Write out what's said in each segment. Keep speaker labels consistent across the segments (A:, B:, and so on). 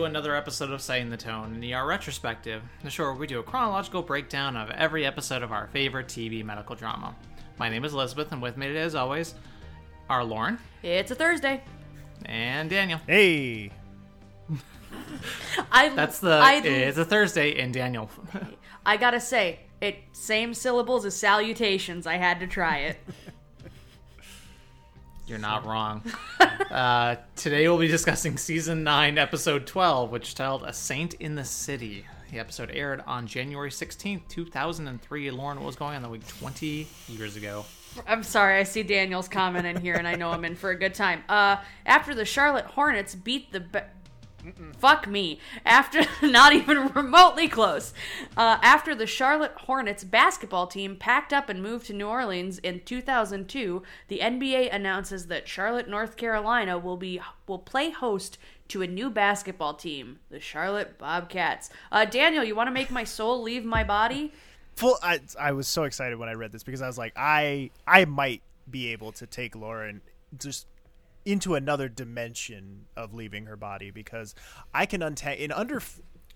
A: welcome to another episode of Setting the Tone, in the ER retrospective, the show where we do a chronological breakdown of every episode of our favorite TV medical drama. My name is Elizabeth, and with me today, as always, are Lauren
B: It's a Thursday.
A: and Daniel.
C: Hey,
B: I
A: That's the.
B: I,
A: it's a Thursday, and Daniel.
B: I gotta say, it same syllables as salutations. I had to try it.
A: You're not wrong. uh, today we'll be discussing season 9, episode 12, which titled A Saint in the City. The episode aired on January 16th, 2003. Lauren, what was going on the week 20 years ago?
B: I'm sorry, I see Daniel's comment in here, and I know I'm in for a good time. Uh, after the Charlotte Hornets beat the. Be- Fuck me. After not even remotely close. Uh, after the Charlotte Hornets basketball team packed up and moved to New Orleans in 2002, the NBA announces that Charlotte, North Carolina will be will play host to a new basketball team, the Charlotte Bobcats. Uh, Daniel, you want to make my soul leave my body?
C: full. I I was so excited when I read this because I was like, I I might be able to take Lauren just into another dimension of leaving her body because I can untangle in under,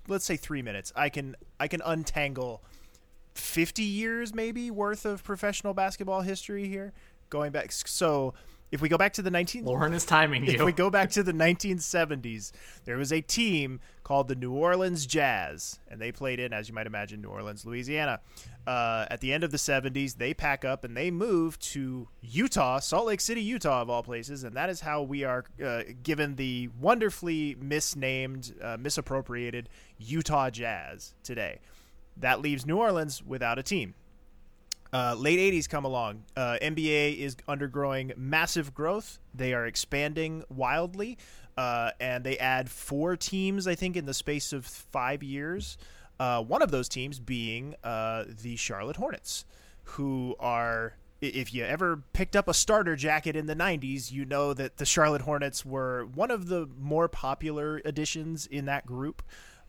C: let's say three minutes. I can I can untangle fifty years maybe worth of professional basketball history here, going back. So if we go back to the 19
A: Lauren is timing you.
C: if we go back to the 1970s, there was a team called the New Orleans Jazz, and they played in, as you might imagine, New Orleans, Louisiana. Uh, at the end of the 70s, they pack up and they move to Utah, Salt Lake City, Utah, of all places, and that is how we are uh, given the wonderfully misnamed, uh, misappropriated Utah Jazz today. That leaves New Orleans without a team. Uh, late 80s come along. Uh, NBA is undergoing massive growth. They are expanding wildly, uh, and they add four teams, I think, in the space of five years. Uh, one of those teams being uh, the Charlotte Hornets, who are. If you ever picked up a starter jacket in the 90s, you know that the Charlotte Hornets were one of the more popular additions in that group.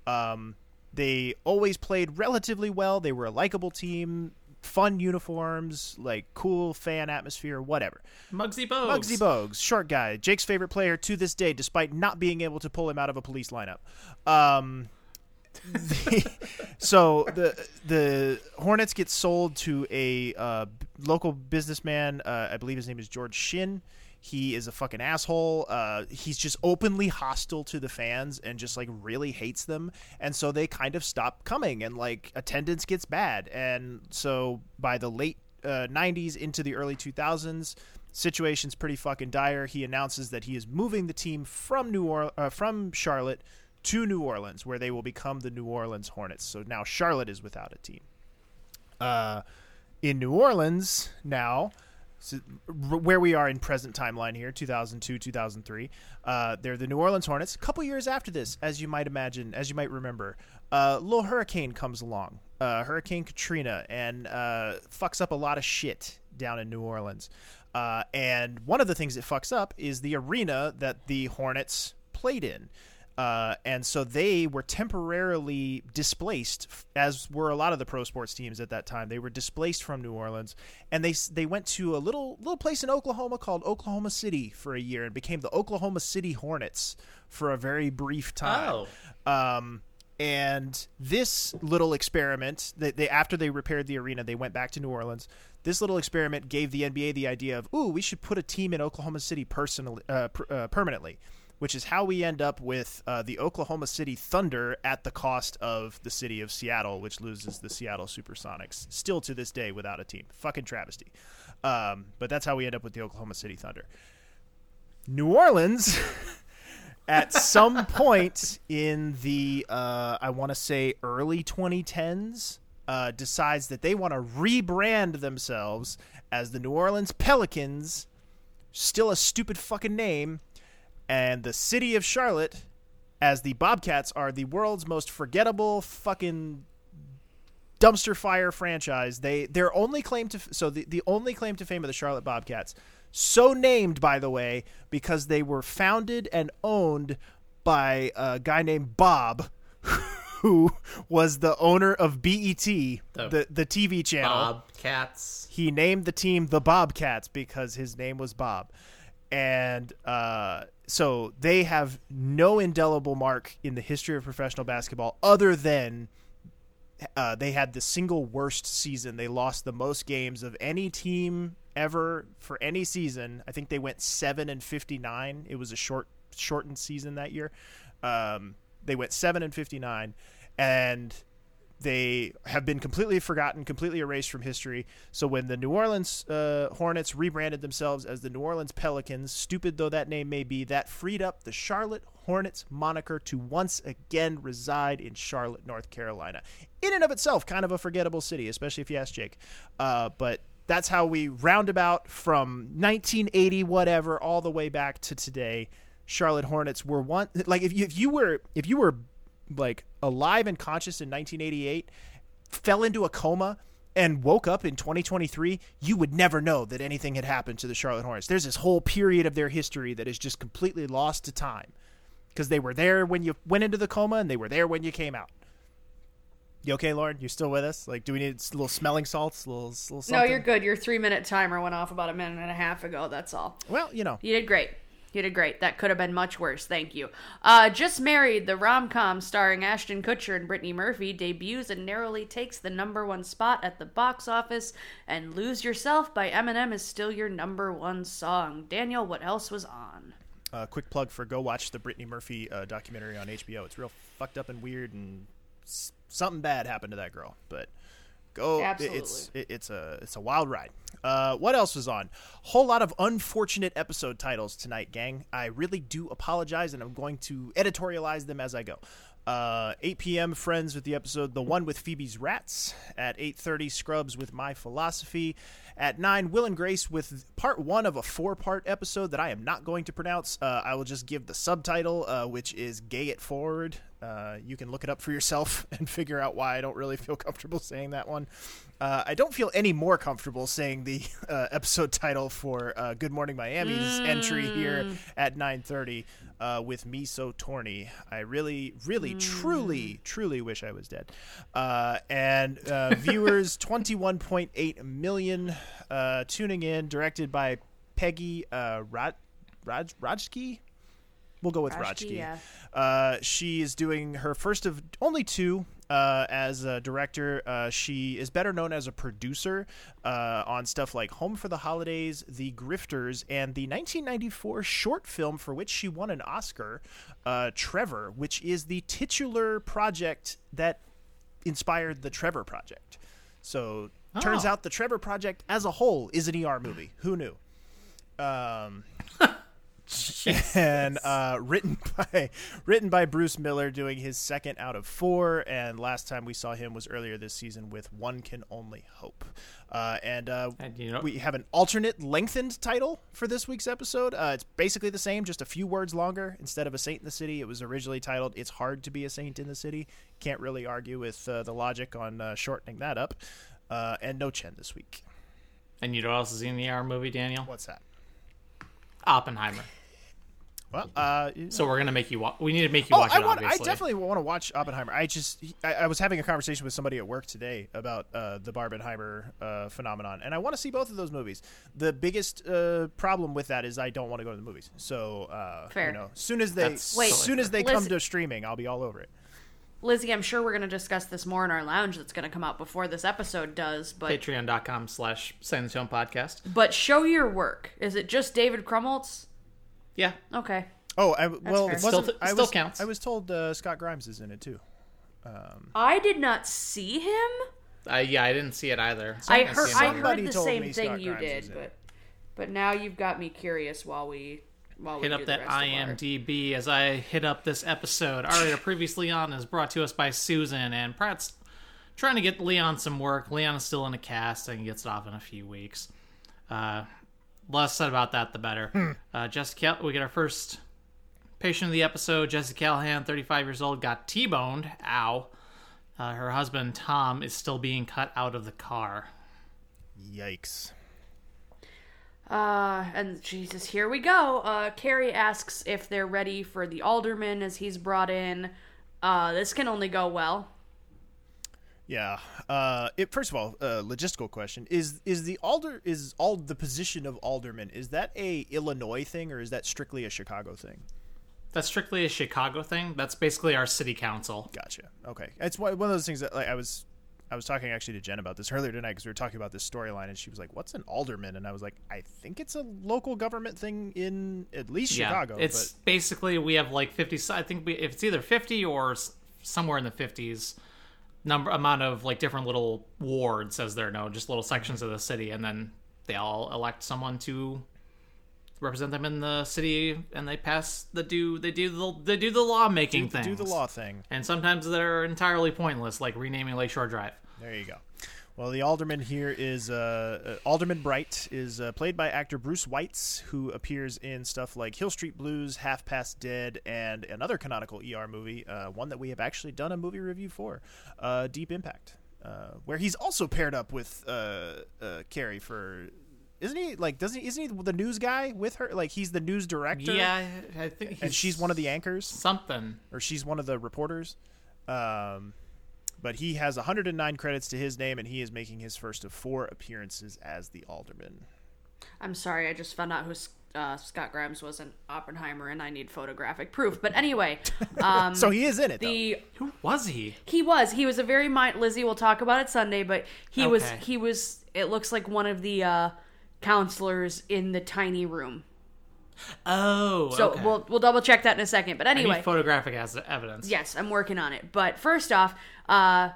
C: Um, they always played relatively well. They were a likable team, fun uniforms, like cool fan atmosphere, whatever.
A: Muggsy Bogues.
C: Muggsy Bogues, short guy, Jake's favorite player to this day, despite not being able to pull him out of a police lineup. Um, the- so the the Hornets get sold to a uh, local businessman. Uh, I believe his name is George Shinn. He is a fucking asshole. Uh, he's just openly hostile to the fans and just like really hates them. And so they kind of stop coming and like attendance gets bad. And so by the late uh, 90s into the early 2000s, situation's pretty fucking dire. He announces that he is moving the team from New or- uh, from Charlotte to New Orleans, where they will become the New Orleans Hornets. So now Charlotte is without a team. Uh, in New Orleans now, where we are in present timeline here, 2002, 2003, uh, they're the New Orleans Hornets. A couple years after this, as you might imagine, as you might remember, uh, little hurricane comes along, uh, Hurricane Katrina, and uh, fucks up a lot of shit down in New Orleans. Uh, and one of the things it fucks up is the arena that the Hornets played in. Uh, and so they were temporarily displaced, as were a lot of the pro sports teams at that time. They were displaced from New Orleans, and they they went to a little little place in Oklahoma called Oklahoma City for a year, and became the Oklahoma City Hornets for a very brief time.
A: Oh.
C: Um, and this little experiment, they, they after they repaired the arena, they went back to New Orleans. This little experiment gave the NBA the idea of, ooh, we should put a team in Oklahoma City personally, uh, per, uh, permanently, which is how we end up with uh, the Oklahoma City Thunder at the cost of the city of Seattle, which loses the Seattle Supersonics still to this day without a team. Fucking travesty. Um, but that's how we end up with the Oklahoma City Thunder. New Orleans at some point in the uh, I want to say early 2010s uh, decides that they want to rebrand themselves as the New Orleans Pelicans. Still a stupid fucking name, and the city of Charlotte as the Bobcats are the world's most forgettable fucking dumpster fire franchise. They their only claim to so the, the only claim to fame of the Charlotte Bobcats, so named by the way because they were founded and owned by a guy named Bob, who was the owner of BET, the the, TV channel.
A: Bobcats.
C: He named the team the Bobcats because his name was Bob. And uh, so they have no indelible mark in the history of professional basketball other than uh, they had the single worst season. They lost the most games of any team ever for any season. I think they went seven and fifty nine. It was a short shortened season that year. Um, they went seven and fifty nine, and they have been completely forgotten, completely erased from history. So when the New Orleans uh, Hornets rebranded themselves as the New Orleans Pelicans, stupid though that name may be, that freed up the Charlotte Hornets moniker to once again reside in Charlotte, North Carolina. In and of itself, kind of a forgettable city, especially if you ask Jake. Uh, but that's how we roundabout from 1980 whatever all the way back to today. Charlotte Hornets were one like if you, if you were if you were like alive and conscious in 1988, fell into a coma and woke up in 2023, you would never know that anything had happened to the Charlotte Hornets. There's this whole period of their history that is just completely lost to time because they were there when you went into the coma and they were there when you came out. You okay, Lauren? You still with us? Like, do we need a little smelling salts? Little, little something?
B: No, you're good. Your three minute timer went off about a minute and a half ago. That's all.
C: Well, you know.
B: You did great. You did great. That could have been much worse. Thank you. Uh, Just Married, the rom com starring Ashton Kutcher and Brittany Murphy, debuts and narrowly takes the number one spot at the box office. And Lose Yourself by Eminem is still your number one song. Daniel, what else was on?
C: Uh, quick plug for go watch the Brittany Murphy uh, documentary on HBO. It's real fucked up and weird, and s- something bad happened to that girl. But go,
B: Absolutely.
C: it's it, it's a it's a wild ride. Uh, what else was on? Whole lot of unfortunate episode titles tonight, gang. I really do apologize, and I'm going to editorialize them as I go. Uh, 8 p.m. Friends with the episode The One with Phoebe's Rats. At 8:30 Scrubs with My Philosophy. At 9 Will and Grace with part 1 of a four-part episode that I am not going to pronounce. Uh, I will just give the subtitle uh, which is Gay It Forward. Uh, you can look it up for yourself and figure out why I don't really feel comfortable saying that one. Uh, I don't feel any more comfortable saying the uh, episode title for uh, Good Morning Miami's entry here at 9:30 uh, with me so torny. I really, really, truly, truly wish I was dead. Uh, and uh, viewers, 21.8 million uh, tuning in. Directed by Peggy uh, Rod, Rod, Rajski. We'll go with
B: Rajki,
C: Rajki.
B: yeah.
C: Uh, she is doing her first of only two uh, as a director. Uh, she is better known as a producer uh, on stuff like Home for the Holidays, The Grifters, and the 1994 short film for which she won an Oscar, uh, Trevor, which is the titular project that inspired the Trevor Project. So turns
A: Oh.
C: out the Trevor Project as a whole is an ER movie. Who knew? Um, and uh, written by written by Bruce Miller, doing his second out of four. And last time we saw him was earlier this season with "One Can Only Hope." Uh, and uh,
A: And you know-
C: we have an alternate lengthened title for this week's episode. Uh, it's basically the same, just a few words longer. Instead of "A Saint in the City," it was originally titled "It's Hard to Be a Saint in the City." Can't really argue with uh, the logic on uh, shortening that up. Uh, and no Chen this week.
A: And you know what else is in the ER movie, Daniel?
C: What's that?
A: Oppenheimer.
C: Well, uh,
A: So we're gonna make you watch. We need to make you
C: Oh,
A: watch
C: I
A: it.
C: want. I definitely want to watch Oppenheimer. I just, I, I was having a conversation with somebody at work today about uh, the Barbenheimer uh, phenomenon, and I want to see both of those movies. The biggest uh, problem with that is I don't want to go to the movies. So, uh,
B: Fair.
C: you know, soon as they,
A: That's
B: Wait,
C: as soon as they come
B: listen-
C: to streaming, I'll be all over it.
B: Lizzie, I'm sure we're going to discuss this more in our lounge that's going to come out before this episode does, but
A: Patreon.com slash Silent Film Podcast.
B: but show your work. Is it just David Krumholtz?
A: Yeah.
B: Okay.
C: Oh, I, well,
B: fair.
C: it
B: It
A: still-
C: wasn't, I
A: still
C: was,
A: counts.
C: I was told uh, Scott Grimes is in it too.
B: I did not see him.
A: Uh, yeah, I didn't see it either.
B: I
A: didn't
B: heard I heard the same thing
C: Scott
B: you
C: Grimes
B: did, but but now you've got me curious while we
A: hit up that
B: rest of our-
A: IMDb as I hit up this episode. Already previously on is brought to us by Susan and Pratt's trying to get Leon some work. Leon is still in a cast and gets it off in a few weeks. Uh, less said about that, the better. Uh, Jessica, we get our first patient of the episode. Jessica Callahan, 35 years old, got T-boned. Ow. Uh, her husband Tom is still being cut out of the car.
C: Yikes!
B: Uh, and Jesus, here we go. Uh, Carrie asks if they're ready for the alderman as he's brought in. Uh, this can only go well.
C: Yeah. Uh, it, first of all, uh, logistical question is is the alder is all the position of alderman is that a Illinois thing or is that strictly a Chicago thing?
A: That's strictly a Chicago thing. That's basically our city council.
C: Gotcha. Okay, it's one one of those things that like I was I was talking actually to Jen about this earlier tonight because we were talking about this storyline and she was like, "What's an alderman?" And I was like, "I think it's a local government thing in at least Chicago."
A: It's
C: but
A: basically we have like 50 I think we, if it's either 50 or somewhere in the 50s number amount of like different little wards as they're known, just little sections of the city and then they all elect someone to represent them in the city and they pass the do they do the they do the law making
C: do,
A: things.
C: do the law thing.
A: And sometimes they're entirely pointless like renaming Lakeshore Drive.
C: There you go. Well, the alderman here is uh, uh, Alderman Bright is uh, played by actor Bruce Weitz, who appears in stuff like Hill Street Blues, Half Past Dead, and another canonical ER movie, uh, one that we have actually done a movie review for, uh, Deep Impact, uh, where he's also paired up with uh, uh, Carrie for. Isn't he like? Doesn't he? Isn't he the news guy with her? Like he's the news director.
A: Yeah, I think
C: and she's one of the anchors
A: something.
C: or she's one of the reporters. Um, but he has 109 credits to his name, and he is making his first of four appearances as the alderman.
B: I'm sorry, I just found out who uh, Scott Grimes was in Oppenheimer, and I need photographic proof. But anyway, um,
C: So he is in it. Though.
B: the
A: Who was he?
B: he was he was a very mind. Lizzie will talk about it Sunday, but he was he was. It looks like one of the uh, counselors in the tiny room.
A: Oh,
B: So
A: okay.
B: we'll we'll double check that in a second. But anyway,
A: need photographic as evidence.
B: Yes, I'm working on it. But first off, uh,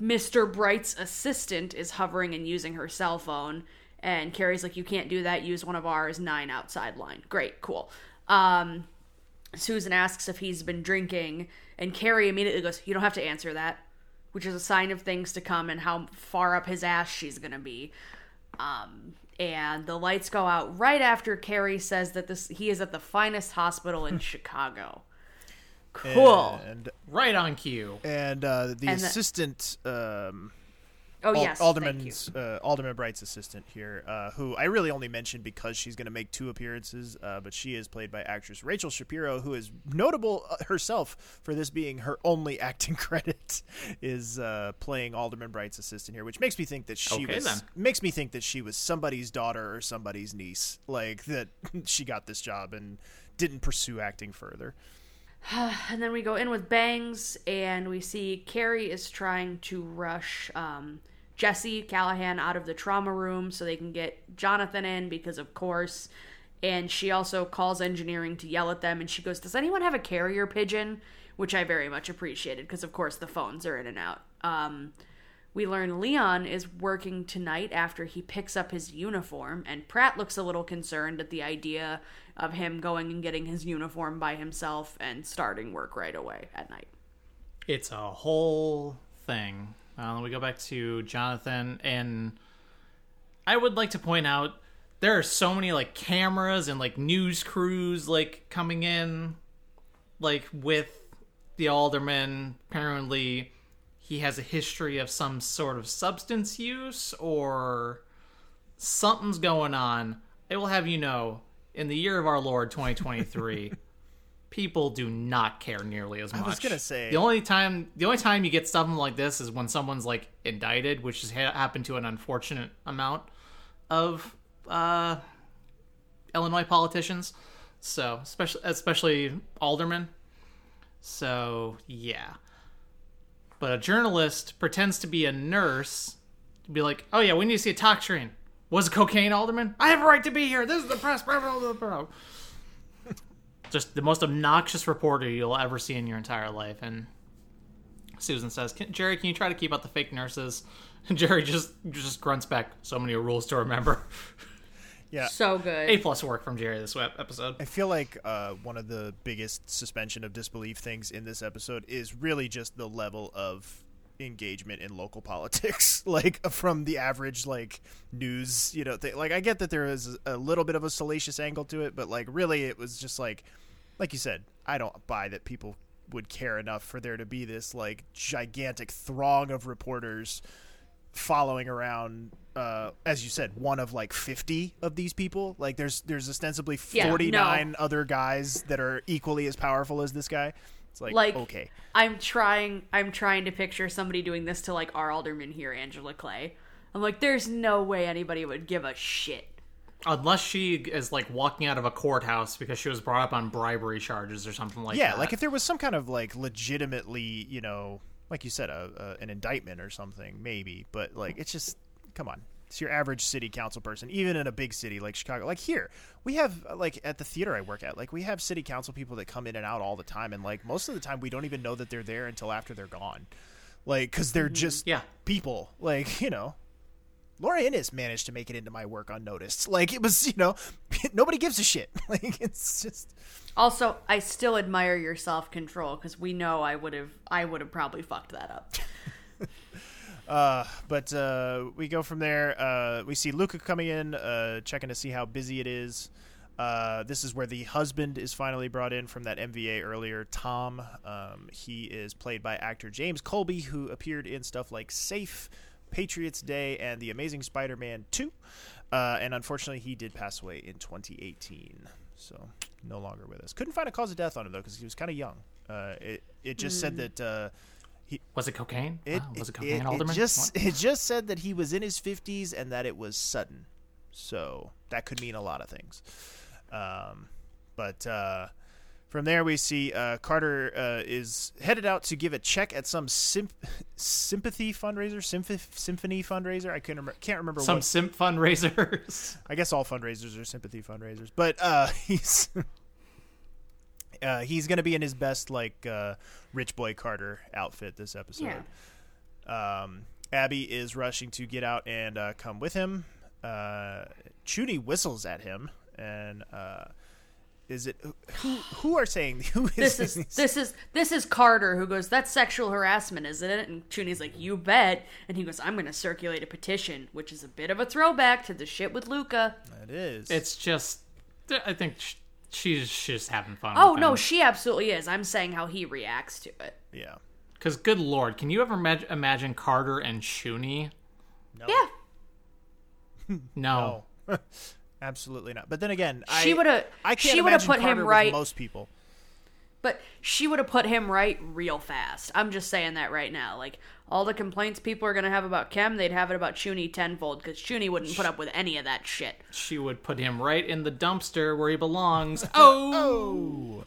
B: Mr. Bright's assistant is hovering and using her cell phone, and Carrie's like, "You can't do that. Use one of ours. Nine outside line. Great, cool." Um, Susan asks if he's been drinking, and Carrie immediately goes, "You don't have to answer that," which is a sign of things to come and how far up his ass she's gonna be. Um, and the lights go out right after Carrie says that this he is at the finest hospital in Chicago. Cool.
C: And
A: Right on cue.
C: and uh, the
B: And the-
C: assistant, um,
B: oh
C: Al-
B: yes, thank.
C: Alderman's uh, Alderman Bright's assistant here, uh, who I really only mentioned because she's going to make two appearances, uh, but she is played by actress Rachel Shapiro, who is notable uh, herself for this being her only acting credit, is uh, playing Alderman Bright's assistant here, which makes me think that she
A: Okay,
C: was
A: then.
C: makes me think that she was somebody's daughter or somebody's niece, like that she got this job and didn't pursue acting further.
B: And then we go in with bangs, and we see Carrie is trying to rush um, Jesse Callahan out of the trauma room so they can get Jonathan in because, of course. And she also calls engineering to yell at them, and she goes, "Does anyone have a carrier pigeon?" Which I very much appreciated because, of course, the phones are in and out. Um, we learn Leon is working tonight after he picks up his uniform, and Pratt looks a little concerned at the idea of him going and getting his uniform by himself and starting work right away at night.
A: It's a whole thing. Uh, we go back to Jonathan, and I would like to point out there are so many like cameras and like news crews like coming in, like with the alderman. Apparently, he has a history of some sort of substance use or something's going on. I will have you know, in the year of our Lord 2023. People do not care nearly as much.
C: I was gonna say-
A: the only time the only time you get something like this is when someone's like indicted, which has ha- happened to an unfortunate amount of uh, Illinois politicians. So especially especially aldermen. So yeah, but a journalist pretends to be a nurse to be like, oh yeah, we need to see a talk train. Was a cocaine alderman? I have a right to be here. This is the press. blah, blah, blah, blah." Just the most obnoxious reporter you'll ever see in your entire life. And Susan says, can, "Jerry, can you try to keep out the fake nurses?" And Jerry just just grunts back. So many rules to remember.
C: Yeah,
B: So good.
A: A plus work from Jerry this web- episode.
C: I feel like uh, one of the biggest suspension of disbelief things in this episode is really just the level of engagement in local politics, like from the average like news. You know, thing. like I get that there is a little bit of a salacious angle to it, but like really, it was just like, like you said, I don't buy that people would care enough for there to be this like gigantic throng of reporters following around uh as you said one of like 50 of these people like there's there's ostensibly
B: Yeah, no.
C: 49 other guys that are equally as powerful as this guy It's like,
B: Like
C: okay,
B: I'm trying I'm trying to picture somebody doing this to like our alderman here, Angela Clay. I'm like, there's no way anybody would give a shit.
A: Unless she is like walking out of a courthouse because she was brought up on bribery charges or something like
C: yeah,
A: that.
C: like if there was some kind of like legitimately, you know, like you said, a, a an indictment or something, maybe. But like, it's just come on. It's your average city council person, even in a big city like Chicago. Like here, we have like at the theater I work at, like we have city council people that come in and out all the time, and like most of the time we don't even know that they're there until after they're gone, like because they're mm-hmm. just
A: Yeah.
C: people. Like you know, Laura Innes managed to make it into my work unnoticed. Like it was, you know, nobody gives a shit. Like it's just.
B: Also, I still admire your self control because we know I would have I would have probably fucked that up.
C: Uh, but uh, we go from there. Uh, we see Luka coming in, uh, checking to see how busy it is. Uh, this is where the husband is finally brought in from that MVA earlier, Tom. Um, he is played by actor James Colby, who appeared in stuff like Safe, Patriots Day, and The Amazing Spider Man 2. Uh, and unfortunately, he did pass away in 2018. So, no longer with us. Couldn't find a cause of death on him, though, because he was kind of young. Uh, it, it just said that. Uh,
A: was it cocaine?
C: it,
A: Wow, was it
C: it-
A: cocaine,
C: it
A: Alderman?
C: just
A: What?
C: it just said that he was in his fifties and that it was sudden, so that could mean a lot of things. Um, but uh, from there, we see uh, Carter uh, is headed out to give a check at some symp- sympathy fundraiser, symph- symphony fundraiser. I can't remember. Can't remember
A: Some
C: what.
A: simp fundraisers.
C: I guess all fundraisers are sympathy fundraisers, but uh, he's uh, he's gonna be in his best like uh, rich boy Carter outfit this episode. Um, Abby is rushing to get out and uh, come with him. Uh, Chuny whistles at him, and uh, is it who? Who are saying who is
B: This is this is this is Carter who goes, That's sexual harassment, isn't it? And Chuny's like, You bet and he goes, I'm gonna circulate a petition, which is a bit of a throwback to the shit with Luka.
C: It is.
A: It's just, I think sh- she's she's just having fun.
B: Oh
A: with
B: no,
A: him.
B: she absolutely is. I'm saying how he reacts to it.
C: yeah.
A: Because good lord, can you ever imag- imagine Carter and Chuny?
C: No.
B: Yeah.
A: No.
C: No. Absolutely not. But then again,
B: She would've-
C: I can't
B: she would've
C: imagine
B: put him
C: Carter with
B: right-
C: Most people.
B: But she would have put him right real fast. I'm just saying that right now. Like all the complaints people are gonna have about Kem, they'd have it about Chuny tenfold because Chuny wouldn't put up with any of that shit.
A: She would put him right in the dumpster where he belongs. Oh,
C: Oh.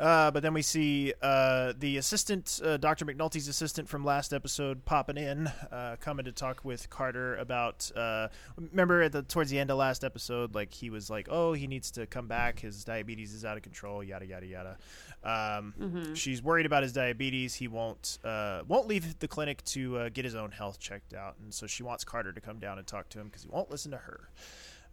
C: Uh, but then we see uh, the assistant, uh, Dr. McNulty's assistant from last episode, popping in, uh, coming to talk with Carter about. Uh, remember at the towards the end of last episode, like he was like, "Oh, he needs to come back. His diabetes is out of control." Yada yada yada. Um, She's worried about his diabetes. He won't uh, won't leave the clinic to uh, get his own health checked out, and so she wants Carter to come down and talk to him because he won't listen to her.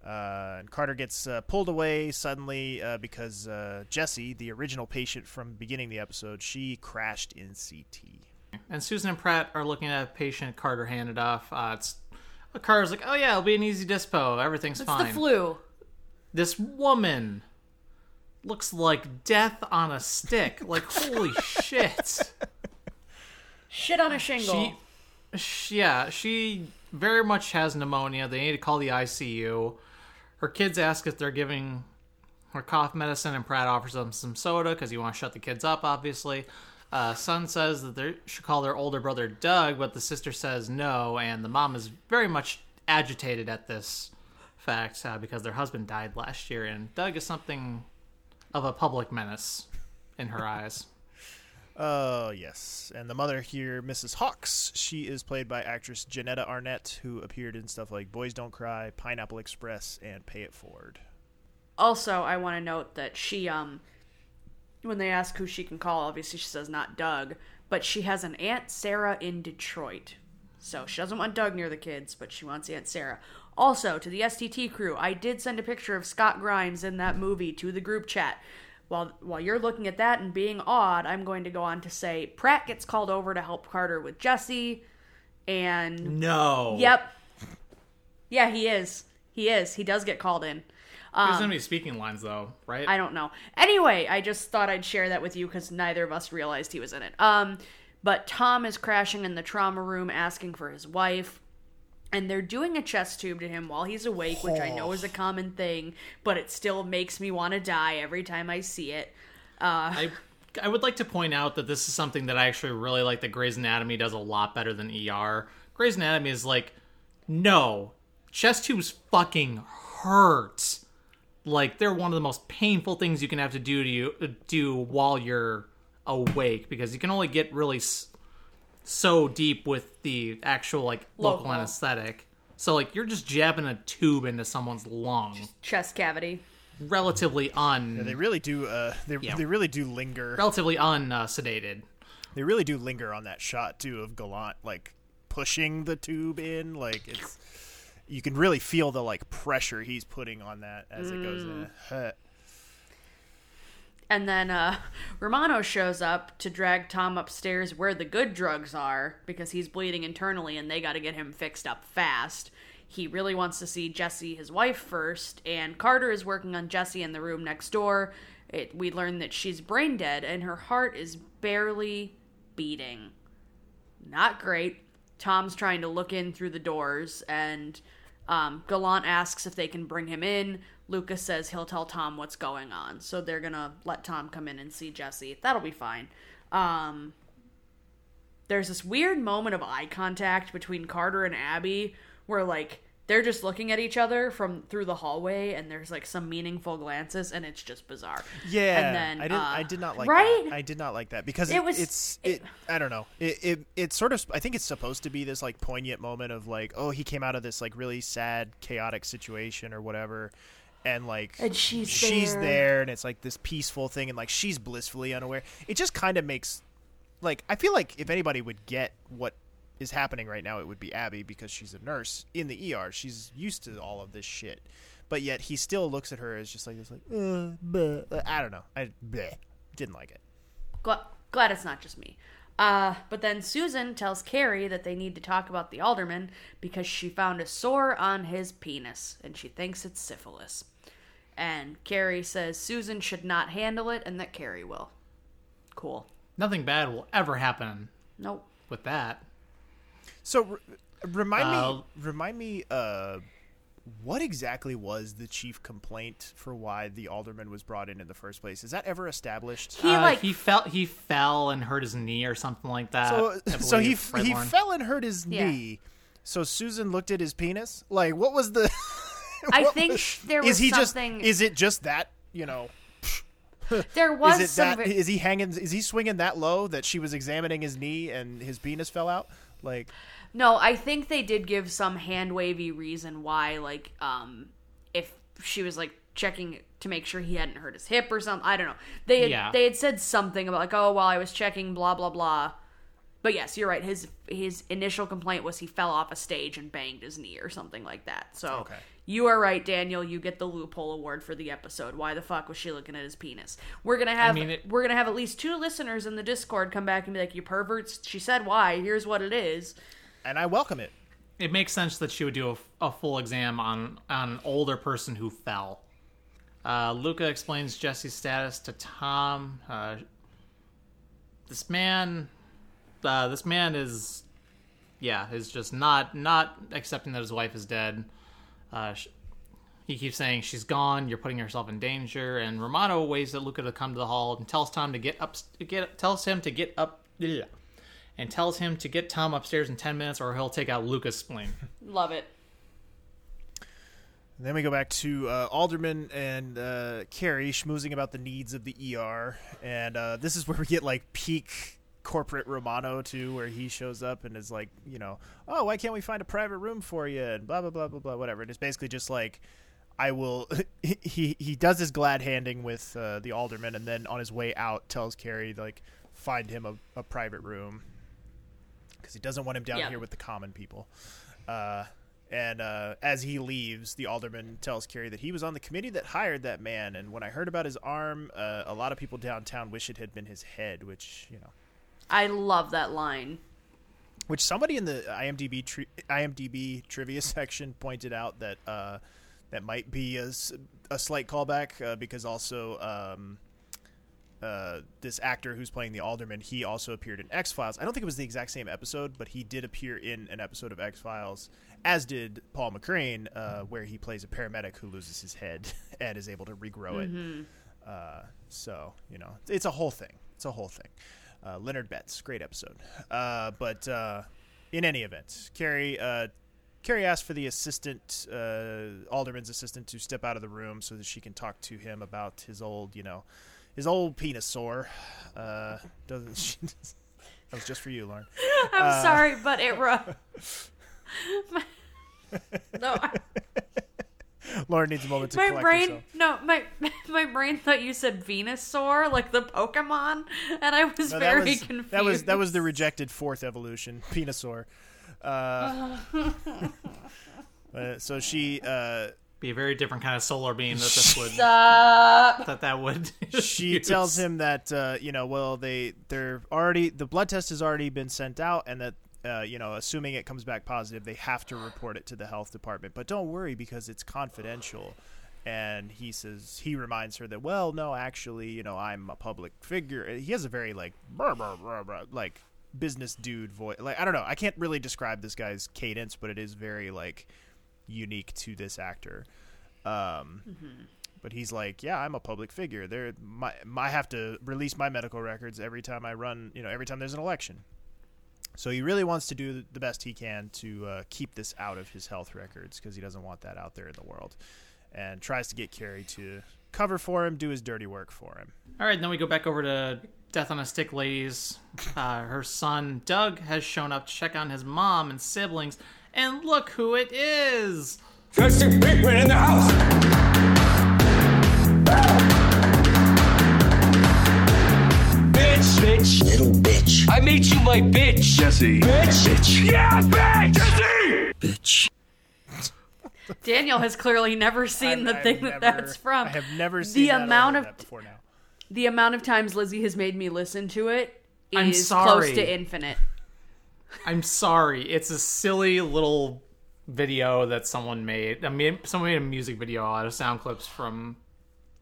C: Uh, and Carter gets uh, pulled away suddenly uh, because uh, Jesse, the original patient from beginning the episode, she crashed in CT.
A: and Susan and Pratt are looking at a patient Carter handed off. Uh, it's Carter's like, oh yeah, it'll be an easy dispo. Everything's
B: It's
A: fine.
B: the flu.
A: This woman looks like death on a stick. Like holy shit.
B: Shit on a shingle.
A: She, she, yeah, she very much has pneumonia. They need to call the ICU. Her kids ask if they're giving her cough medicine, and Pratt offers them some soda because you want to shut the kids up, obviously. Uh, son says that they should call their older brother Doug, but the sister says no, and the mom is very much agitated at this fact uh, because their husband died last year, and Doug is something of a public menace in her eyes.
C: Oh, yes. And the mother here, Mrs. Hawks, she is played by actress Jeanetta Arnette, who appeared in stuff like Boys Don't Cry, Pineapple Express, and Pay It Forward.
B: Also, I want to note that she, um, when they ask who she can call, obviously she says not Doug, but she has an Aunt Sarah in Detroit. So she doesn't want Doug near the kids, but she wants Aunt Sarah. Also, to the STT crew, I did send a picture of Scott Grimes in that movie to the group chat. While while you're looking at that and being odd, I'm going to go on to say Pratt gets called over to help Carter with Jesse, and
A: No.
B: yep, yeah, he is. He is. He does get called in.
A: There's gonna be speaking lines though, right?
B: I don't know. Anyway, I just thought I'd share that with you because neither of us realized he was in it. Um, but Tom is crashing in the trauma room asking for his wife. And they're doing a chest tube to him while he's awake, which I know is a common thing, but it still makes me want to die every time I see it. Uh,
A: I I would like to point out that this is something that I actually really like that Grey's Anatomy does a lot better than ER. Grey's Anatomy is like, no, chest tubes fucking hurt. Like they're one of the most painful things you can have to do to you do while you're awake because you can only get really s- so deep with the actual like local,
B: Local.
A: anesthetic. So like you're just jabbing a tube into someone's lung,
B: Chest cavity.
A: relatively un
C: They really do. Uh, they
A: Yeah.
C: they really do linger.
A: relatively unsedated.
C: They really do linger on that shot too of Gallant like pushing the tube in. Like it's you can really feel the like pressure he's putting on that as it goes in.
B: And then uh, Romano shows up to drag Tom upstairs where the good drugs are because he's bleeding internally and they got to get him fixed up fast. He really wants to see Jesse, his wife, first, and Carter is working on Jesse in the room next door. It, we learn that she's brain dead and her heart is barely beating. Not great. Tom's trying to look in through the doors, and um, Gallant asks if they can bring him in. Lucas says he'll tell Tom what's going on, so they're gonna let Tom come in and see Jesse. That'll be fine. Um, there's this weird moment of eye contact between Carter and Abby, where like they're just looking at each other from through the hallway, and there's like some meaningful glances, and it's just bizarre.
C: Yeah,
B: and then
C: I didn't.
B: uh,
C: I did not like
B: right.
C: that. I did not like that because
B: It
C: it,
B: was-
C: It's. It, I don't know. It, it. It's sort of. I think it's supposed to be this like poignant moment of like, oh, he came out of this like really sad, chaotic situation or whatever, and like
B: And she's
C: she's
B: there.
C: there, and it's like this peaceful thing, and like she's blissfully unaware. It just kind of makes like I feel like if anybody would get what is happening right now, it would be Abby because she's a nurse in the ER. She's used to all of this shit, but yet he still looks at her as just like this, like uh, bleh. I don't know. I bleh. didn't like it.
B: Gl- glad it's not just me. Uh, but then Susan tells Carrie that they need to talk about the alderman because she found a sore on his penis and she thinks it's syphilis. And Carrie says Susan should not handle it and that Carrie will. Cool.
A: Nothing bad will ever happen
B: Nope.
A: with that.
C: So r- remind
A: Uh,
C: me, remind me, uh, what exactly was the chief complaint for why the alderman was brought in in the first place? Is that ever established?
B: He
A: Uh,
B: like
A: he fell he fell and hurt his knee or something like that.
C: So, so he
A: believe,
C: he fell and hurt his
B: Yeah.
C: knee. So Susan looked at his penis. Like, what was the?
B: I think
C: was-
B: there was
C: is he
B: something-
C: just? Is it just that? You know,
B: there was
C: is it
B: some
C: that?
B: ve-
C: Is he hanging? Is he swinging that low that she was examining his knee and his penis fell out? Like,
B: No, I think they did give some hand wavy reason why, like, um, if she was like checking to make sure he hadn't hurt his hip or something. I don't know. They had,
A: Yeah.
B: they had said something about like, oh, while I was checking, blah blah blah. But yes, you're right. His his initial complaint was he fell off a stage and banged his knee or something like that. So
C: Okay.
B: You are right, Daniel. You get the loophole award for the episode. Why the fuck was she looking at his penis? We're gonna have
A: mean, it-
B: we're gonna have at least two listeners in the Discord come back and be like, "You perverts!" She said why. Here's what it is.
C: and I welcome it.
A: It makes sense that she would do a, a full exam on on an older person who fell. Uh, Luka explains Jesse's status to Tom. Uh, this man, uh, this man is, yeah, is just not not accepting that his wife is dead. Uh, sh- he keeps saying she's gone. You're putting yourself in danger. And Romano waits at Luka to come to the hall and tells Tom to get up. Get tells him to get up. Ugh, and tells him to get Tom upstairs in 10 minutes or he'll take out Luka's spleen.
B: Love it.
C: Then we go back to uh, Alderman and uh, Carrie schmoozing about the needs of the ER, and uh, this is where we get like peak corporate Romano too, where he shows up and is like, you know, oh, why can't we find a private room for you? And blah blah blah blah blah, whatever. And it's basically just like, I will. he he does his glad handing with uh, the Alderman, and then on his way out tells Carrie like, find him a, a private room because he doesn't want him down
B: Yeah.
C: here with the common people. Uh, and uh, as he leaves, the alderman tells Carrie that he was on the committee that hired that man. And when I heard about his arm, uh, a lot of people downtown wish it had been his head, which you know,
B: I love that line.
C: which somebody in the IMDb tri- IMDb trivia section pointed out that uh, that might be a slight callback uh, because also um, uh, this actor who's playing the alderman he also appeared in X Files. I don't think it was the exact same episode, but he did appear in an episode of X Files, as did Paul McCrane, uh, where he plays a paramedic who loses his head and is able to regrow it. Uh, so you know, it's a whole thing. It's a whole thing. Uh, Leonard Betts, great episode. Uh, but uh, in any event, Carrie uh, Carrie asked for the assistant, uh, Alderman's assistant, to step out of the room so that she can talk to him about his old, you know, his old penis sore. Uh, doesn't she, that was just for you, Lauren.
B: I'm sorry, but it ru- my, no, I-
C: Lauren needs a moment to
B: my
C: collect
B: brain
C: herself.
B: no my my brain thought you said Venusaur like the Pokemon, and I was
C: No,
B: very
C: that was,
B: confused.
C: That was that was the rejected fourth evolution, Venusaur. Uh, uh, so she uh,
A: Be a very different kind of solar beam that this would
B: Stop.
A: that that would.
C: she
A: use.
C: tells him that uh, you know well they they're already the blood test has already been sent out and that uh, you know assuming it comes back positive they have to report it to the health department but don't worry because it's confidential and he says he reminds her that well no actually you know i'm a public figure he has a very like brr, brr, brr, like business dude voice like i don't know i can't really describe this guy's cadence but it is very like unique to this actor um but he's like, yeah, I'm a public figure. There, my, I have to release my medical records every time I run. You know, every time there's an election. So he really wants to do the best he can to uh, keep this out of his health records because he doesn't want that out there in the world, and tries to get Carrie to cover for him, do his dirty work for him.
A: All right, then we go back over to Death on a Stick ladies. Uh, her son Doug has shown up to check on his mom and siblings, and look who it is.
D: Jesse Pinkman in the house. Bitch, bitch,
E: Little bitch.
D: I made you my bitch. Jesse. Bitch. Bitch. Yeah, bitch. Jesse.
E: Bitch.
B: Daniel has clearly never seen the
C: I've
B: thing that
C: never-
B: that's from.
C: I have never seen
B: the
C: that
B: amount of
C: that before now.
B: the amount of times Lizzie has made me listen to it
A: I'm
B: is
A: sorry.
B: close to infinite.
A: I'm sorry, it's a silly little video that someone made. I mean, someone made a music video out of sound clips from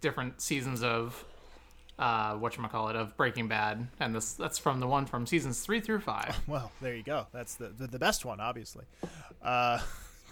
A: different seasons of uh, what call it of Breaking Bad, and this that's from the one from seasons three through five.
C: Well, there you go. That's the the, the best one, obviously. Uh,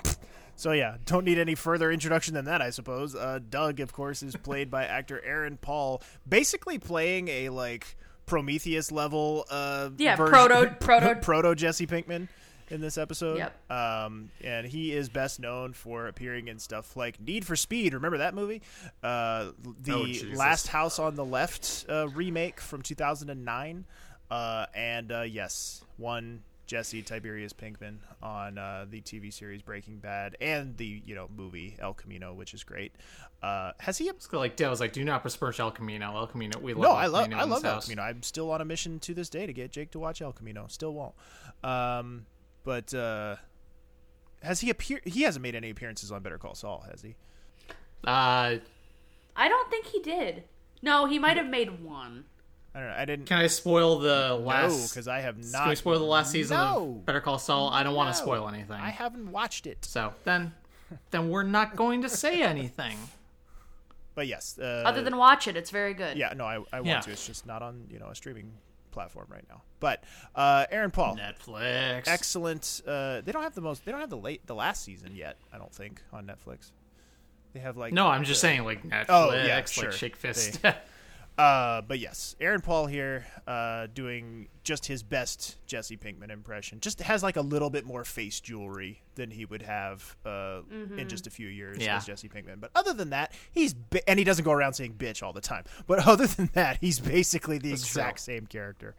C: so yeah, don't need any further introduction than that, I suppose. Uh, Doug, of course, is played by actor Aaron Paul, basically playing a like Prometheus level. Uh,
B: Yeah,
C: version-
B: proto- proto-
C: proto Jesse Pinkman in this episode.
B: Yep.
C: Um, and he is best known for appearing in stuff like Need for Speed. Remember that movie? Uh, the
A: Oh,
C: Last House on the Left uh, remake from 2009. Uh, and uh, yes, one Jesse Tiberius Pinkman on uh, the TV series Breaking Bad and the you know movie El Camino, which is great. Uh, has he?
A: It's like I was like, do not besmirch El Camino. El Camino, we love
C: No,
A: El
C: I love
A: Camino
C: I love
A: this
C: El. Camino. I'm still on a mission to this day to get Jake to watch El Camino. Still won't. Um, but uh, has he appeared? He hasn't made any appearances on Better Call Saul, has he?
A: Uh,
B: I don't think he did. No, he might have made one.
C: I don't know. I didn't.
A: can I spoil the
C: no,
A: last?
C: because I have not.
A: Can we spoil the last season
C: No.
A: of Better Call Saul? I don't want to spoil anything.
C: I haven't watched it.
A: So then, then we're not going to say anything.
C: But yes. Uh,
B: Other than watch it, it's very good.
C: yeah, no, I, I want
A: Yeah.
C: to. It's just not on you know a streaming platform right now. But uh, Aaron Paul,
A: Netflix.
C: excellent. Uh, they don't have the most. They don't have the late the last season yet. I don't think on Netflix. They have like
A: No, I'm just saying like Netflix,
C: Oh, yeah, sure.
A: like Shake Fist.
C: Uh, but yes, Aaron Paul here, uh, doing just his best Jesse Pinkman impression. Just has like a little bit more face jewelry than he would have uh, in just a few years
A: Yeah.
C: as Jesse Pinkman. But other than that, he's bi- and he doesn't go around saying bitch all the time. But other than that, he's basically the
A: That's
C: exact
A: true.
C: same character.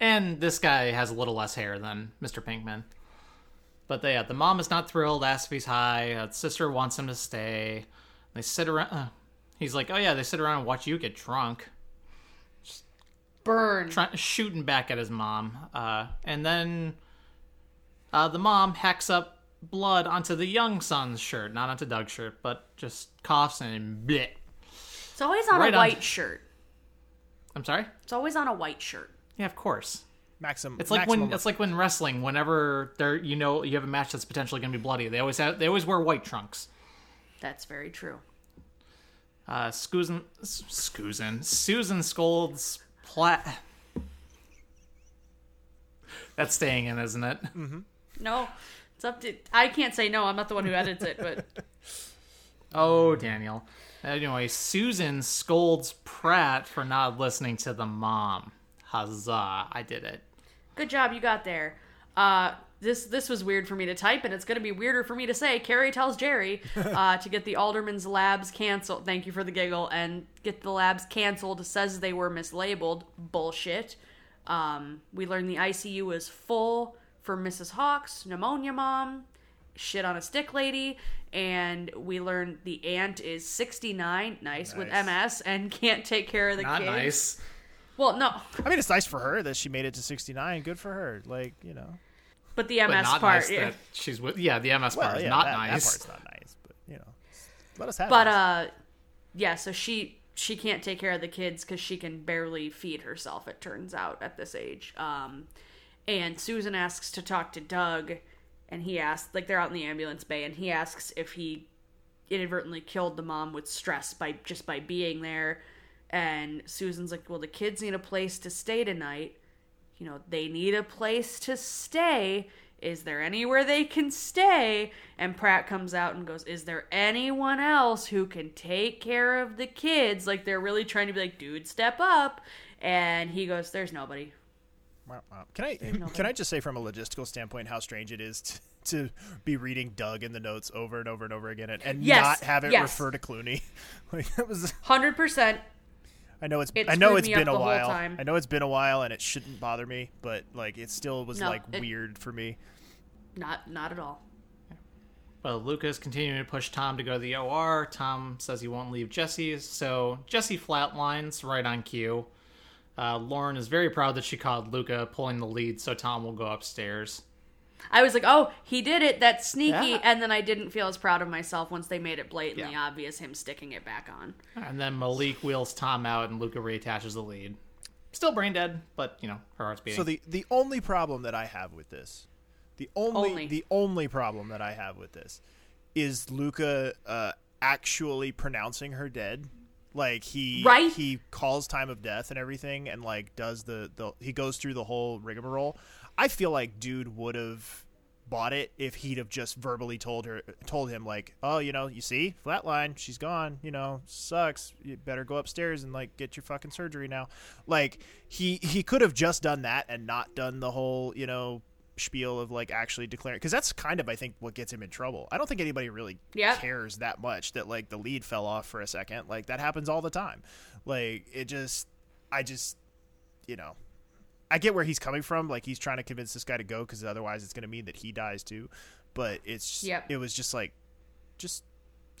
A: and this guy has a little less hair than Mr. Pinkman. But they, yeah, the mom is not thrilled. Asks if he's high. Uh, sister wants him to stay. They sit around. He's like, "Oh yeah," they sit around and watch you get drunk.
B: Burn.
A: trying shooting back at his mom. Uh, and then uh, the mom hacks up blood onto the young son's shirt, not onto Doug's shirt, but just coughs and bleh.
B: It's always on
A: Right
B: a
A: on-
B: white shirt.
A: I'm sorry.
B: It's always on a white shirt.
A: Yeah, of course.
C: Maxim.
A: It's like
C: maximum
A: when it's like when wrestling. Whenever there, you know, you have a match that's potentially going to be bloody. They always have. They always wear white trunks.
B: That's very true.
A: Uh, Susan, Susan, Susan scolds Plat. That's staying in, isn't it?
B: No, it's up to. I can't say no. I'm not the one who edits it, but
A: Oh, Daniel. Anyway, Susan scolds Pratt for not listening to the mom. Huzzah! I did it.
B: Good job, you got there. Uh, this this was weird for me to type, and it's going to be weirder for me to say. Kerry tells Jerry uh, to get the Alderman's labs canceled. Thank you for the giggle. And get the labs canceled. Says they were mislabeled. Bullshit. Um, we learned the ICU is full for Mrs. Hawks, pneumonia mom, shit on a stick lady, and we learned the aunt is 69, nice, with MS, and can't take care of the
A: Not
B: kids.
A: nice.
B: Well, no,
C: I mean, it's nice for her that she made it to 69. Good for her. Like, you know.
B: But the MS
A: But not
B: part.
A: nice
B: yeah.
A: that she's with. Yeah, the MS part is not
C: that,
A: nice.
C: That part's not nice, but you know, let us have.
B: But
C: it.
B: uh, yeah. So she she can't take care of the kids because she can barely feed herself. It turns out at this age. Um, and Susan asks to talk to Doug, and he asks like they're out in the ambulance bay, and he asks if he inadvertently killed the mom with stress by just by being there. And Susan's like, "Well, the kids need a place to stay tonight. You know, they need a place to stay." Is there anywhere they can stay? And Pratt comes out and goes, Is there anyone else who can take care of the kids? Like they're really trying to be like, dude, step up. And he goes, There's nobody.
C: Wow, wow. Can I can I just say from a logistical standpoint how strange it is to, to be reading Doug in the notes over and over and over again and, and
B: Yes,
C: not have it
B: yes.
C: refer to Clooney? like that was.
B: Hundred percent.
C: I know it's.
B: It
C: I know
B: screwed
C: it's
B: me up
C: been a while. I know it's been a while, and it shouldn't bother me, but like it still was
B: No,
C: like
B: it-
C: weird for me.
B: Not not at all.
A: But Luka's continuing to push Tom to go to the OR. Tom says he won't leave Jesse, so Jesse flatlines right on cue. Uh, Lauren is very proud that she called Luka pulling the lead, so Tom will go upstairs.
B: I was like, oh, he did it. That's sneaky.
A: Yeah.
B: And then I didn't feel as proud of myself once they made it blatantly
A: Yeah.
B: obvious him sticking it back on.
A: And then Malik wheels Tom out, and Luka reattaches the lead. Still brain dead, but you know her heart's beating.
C: So the the only problem that I have with this, the only,
B: Only.
C: the only problem that I have with this, is Luka uh, actually pronouncing her dead. Like he
B: Right?
C: he calls time of death and everything, and like does the the he goes through the whole rigmarole. I feel like dude would have bought it if he'd have just verbally told her told him like oh you know you see flatline she's gone you know sucks you better go upstairs and like get your fucking surgery now. Like he he could have just done that and not done the whole you know spiel of like actually declaring because that's kind of i think what gets him in trouble. I don't think anybody really
B: Yep.
C: cares that much that like the lead fell off for a second. Like that happens all the time. Like it just i just you know I get where he's coming from. Like he's trying to convince this guy to go because otherwise it's going to mean that he dies too. But it's
B: Yep.
C: it was just like, just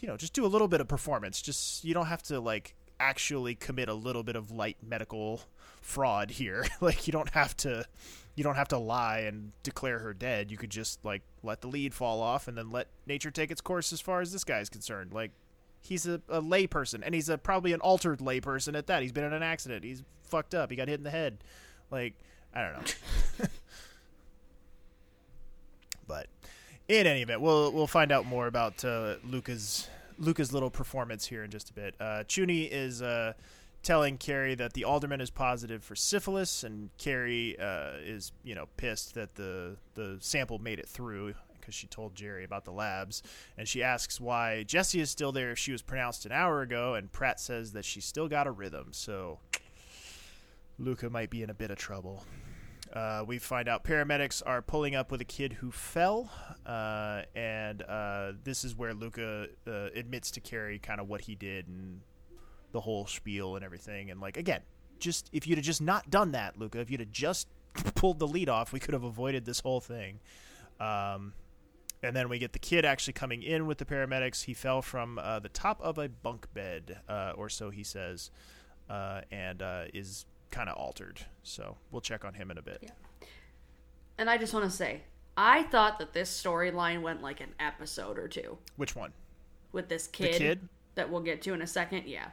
C: you know, just do a little bit of performance. Just you don't have to like actually commit a little bit of light medical fraud here. like you don't have to you don't have to lie and declare her dead. You could just like let the lead fall off and then let nature take its course as far as this guy's concerned. Like he's a, a lay person and he's a probably an altered lay person at that. He's been in an accident. He's fucked up. He got hit in the head. Like I don't know. but in any event, we'll we'll find out more about uh, Luka's Luka's little performance here in just a bit. Uh, Chuny is uh, telling Kerry that the alderman is positive for syphilis, and Kerry uh, is you know pissed that the the sample made it through because she told Jerry about the labs, and she asks why Jesse is still there if she was pronounced an hour ago, and Pratt says that she's still got a rhythm, so Luka might be in a bit of trouble. Uh, we find out paramedics are pulling up with a kid who fell, uh, and uh, this is where Luka uh, admits to Kerry kind of what he did and the whole spiel and everything. And like again, just if you'd have just not done that, Luka, if you'd have just pulled the lead off, we could have avoided this whole thing. Um, and then we get the kid actually coming in with the paramedics. He fell from uh, the top of a bunk bed, uh, or so he says, and is kind of altered. So we'll check on him in a bit. Yeah.
B: And I just want to say, I thought that this storyline went like an episode or two
C: Which one?
B: with this kid,
C: kid?
B: that we'll get to in a second. Yeah.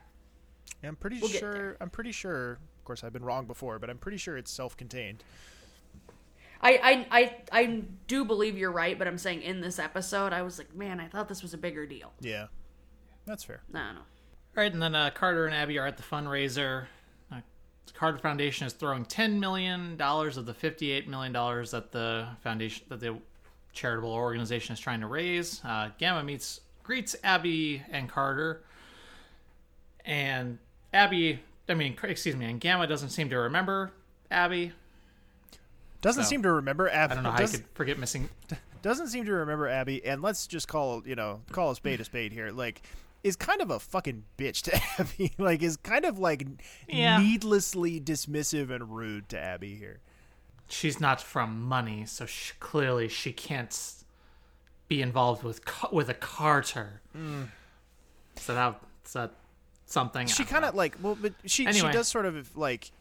C: I'm pretty
B: We'll
C: sure. I'm pretty sure. Of course, I've been wrong before, but I'm pretty sure it's self-contained.
B: I, I, I, I do believe you're right, but I'm saying in this episode, I was like, man, I thought this was a bigger deal.
C: Yeah, that's fair.
B: I don't.
A: All right, and then uh, Carter and Abby are at the fundraiser. The Carter Foundation is throwing ten million dollars of the fifty-eight million dollars that the foundation that the charitable organization is trying to raise. Uh, Gamma meets greets Abby and Carter, And Abby, I mean, excuse me, and Gamma doesn't seem to remember Abby.
C: Doesn't
A: So,
C: seem to remember Abby.
A: I don't know how
C: doesn't,
A: could forget missing.
C: doesn't seem to remember Abby, and let's just call you know call a spade a spade here. Like, is kind of a fucking bitch to Abby. like, is kind of like
A: Yeah.
C: needlessly dismissive and rude to Abby here.
A: She's not from money, so sh clearly she can't be involved with with a Carter. Mm. So that so something.
C: She kind of like well, but she she does sort of like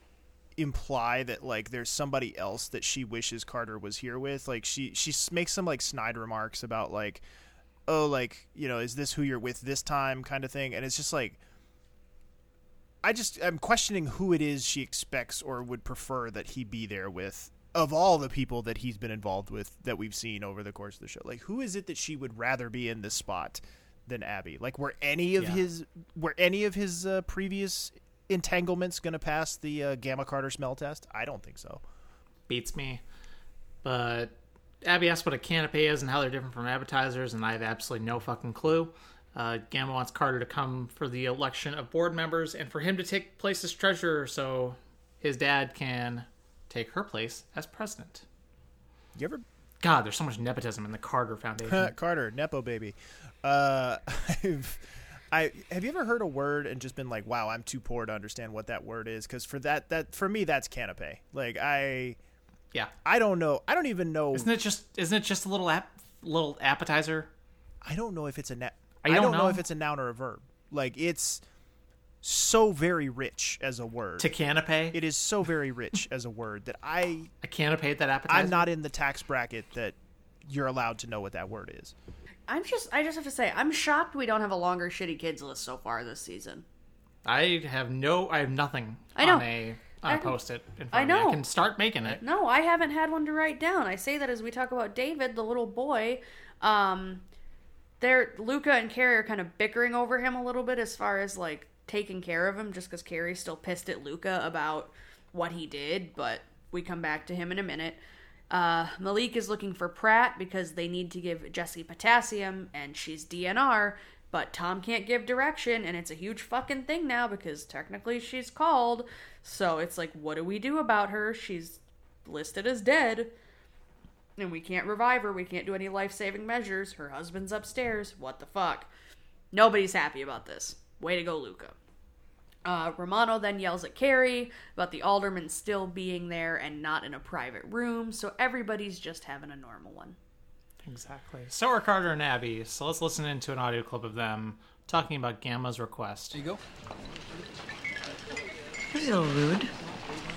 C: imply that like there's somebody else that she wishes Carter was here with. Like she she makes some like snide remarks about like oh like you know is this who you're with this time kind of thing, and it's just like. I just I'm questioning who it is she expects or would prefer that he be there with of all the people that he's been involved with that we've seen over the course of the show. Like who is it that she would rather be in this spot than Abby? Like were any of
A: Yeah.
C: his were any of his uh, previous entanglements going to pass the uh, gamma Carter smell test? I don't think so.
A: beats me. But Abby asked what a canapé is and how they're different from appetizers, and I have absolutely no fucking clue. Uh, Gamma wants Carter to come for the election of board members and for him to take place as treasurer so his dad can take her place as president.
C: You ever
A: God, there's so much nepotism in the Carter Foundation.
C: Carter nepo baby? Uh, I've, I have you ever heard a word and just been like, wow, I'm too poor to understand what that word is? Because for that that for me that's canape. Like I
A: yeah,
C: I don't know. I don't even know.
A: isn't it just isn't it just a little app, little appetizer?
C: I don't know if it's a na-
A: Oh,
C: I
A: don't
C: don't know
A: know?
C: if it's a noun or a verb. Like it's so very rich as a word.
A: To canopy?
C: it is so very rich as a word that I
A: a canopy that appetizer?
C: I'm not in the tax bracket that you're allowed to know what that word is.
B: I'm just I just have to say I'm shocked we don't have a longer shitty kids list so far this season.
A: I have no, I have nothing
B: I know.
A: on a
B: I-
A: post-it. In front
B: I know.
A: I can start making it.
B: No, I haven't had one to write down. I say that as we talk about David, the little boy. Um, they're Luka and Kerry are kind of bickering over him a little bit as far as like taking care of him, just because Kerry's still pissed at Luka about what he did. But we come back to him in a minute. Uh, Malik is looking for Pratt because they need to give Jesse potassium, and she's DNR. But Tom can't give direction, and it's a huge fucking thing now because technically she's called. So it's like, what do we do about her? She's listed as dead. And we can't revive her. We can't do any life saving measures. Her husband's upstairs. What the fuck? Nobody's happy about this. Way to go, Luka. Uh, Romano then yells at Kerry about the alderman still being there and not in a private room, so everybody's just having a normal one.
A: Exactly. So are Carter and Abby. So let's listen into an audio clip of them talking about Gamma's request.
E: you go.
F: This is a little rude.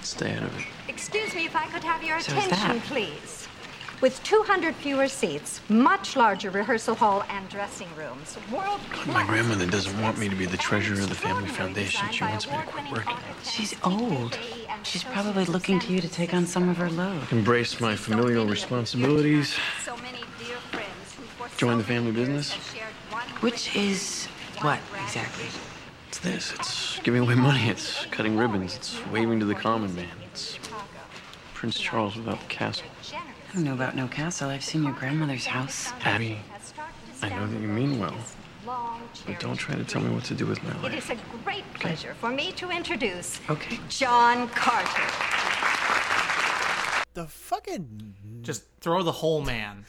E: Stay out of it.
G: Excuse me if I could have your
F: So
G: attention, please. With 200 fewer seats, much larger rehearsal hall and dressing rooms, world
E: My grandmother doesn't want me to be the treasurer of the family foundation. She wants me to quit working.
F: She's old. She's probably looking to you to take on some of her load.
E: Embrace my familial responsibilities.
G: So many dear friends who for so
E: Join the family business?
G: have shared one
F: Which is what exactly?
E: It's this. It's giving away money. It's cutting ribbons. It's waving to the common man. It's Prince Charles without the castle.
F: I don't know about no castle. I've seen your grandmother's house.
E: Abby, I know that you mean well, but don't try to tell me what to do with my life.
G: It is a great pleasure for me to introduce
F: Okay.
G: John Carter.
C: The fucking
A: Just throw the whole man,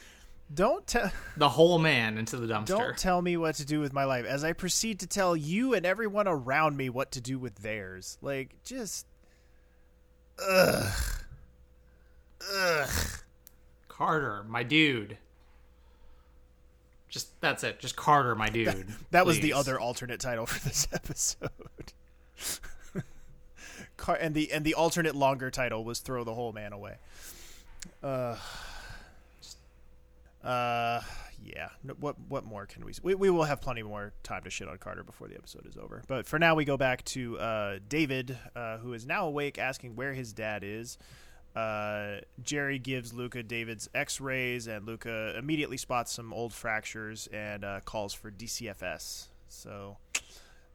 C: don't tell
A: the whole man into the dumpster.
C: don't tell me what to do with my life as I proceed to tell you and everyone around me what to do with theirs. Like just ugh. Ugh.
A: Carter, my dude. Just that's it. Just Carter, my dude.
C: That was the other alternate title for this episode. Car- and the and the alternate longer title was "Throw the Whole Man Away." Uh, uh, yeah. What what more can we, we? We will have plenty more time to shit on Carter before the episode is over. But for now, we go back to uh, David, uh, who is now awake, asking where his dad is. Uh, Jerry gives Luka David's X-rays, and Luka immediately spots some old fractures and uh, calls for DCFS. So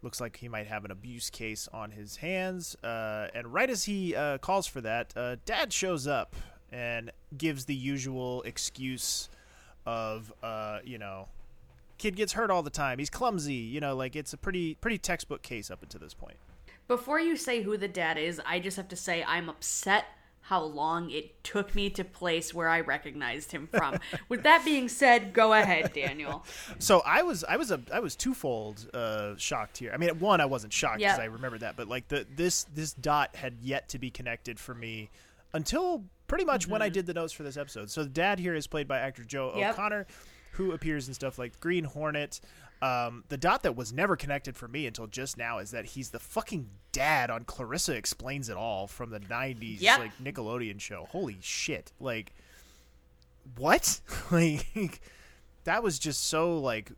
C: looks like he might have an abuse case on his hands. Uh, and right as he uh, calls for that, uh, Dad shows up and gives the usual excuse of, uh, you know, kid gets hurt all the time. He's clumsy. You know, like it's a pretty pretty textbook case up until this point.
B: Before you say who the dad is, I just have to say I'm upset how long it took me to place where I recognized him from. With that being said, go ahead, Daniel.
C: So I was I was a I was twofold uh, shocked here. I mean, one I wasn't shocked because
B: Yep.
C: I remembered that, but like the this this dot had yet to be connected for me until pretty much when I did the notes for this episode. So the dad here is played by actor Joe
B: Yep.
C: O'Connor, who appears in stuff like Green Hornet. Um, the dot that was never connected for me until just now is that he's the fucking dad on Clarissa Explains It All from the '90s
B: Yep.
C: like Nickelodeon show. Holy shit! Like what? like that was just so like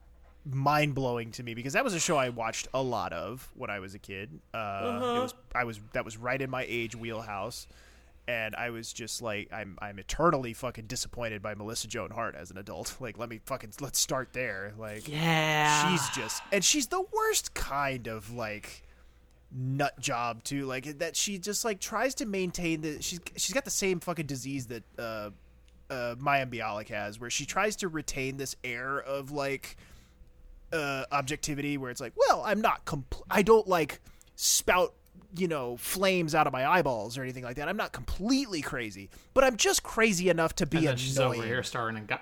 C: mind blowing to me because that was a show I watched a lot of when I was a kid. Uh, It was I was that was right in my age wheelhouse, and I was just like I'm I'm eternally fucking disappointed by Melissa Joan Hart as an adult. Like let me fucking let's start there. Like
A: Yeah.
C: she's just and she's the worst kind of like nut job too like that she just like tries to maintain the she's she's got the same fucking disease that uh uh Mayim Bialik has where she tries to retain this air of like uh objectivity where it's like well I'm not compl- I don't like spout you know flames out of my eyeballs or anything like that I'm not completely crazy but I'm just crazy enough to be
A: and then
C: annoying
A: she's over here starring in God.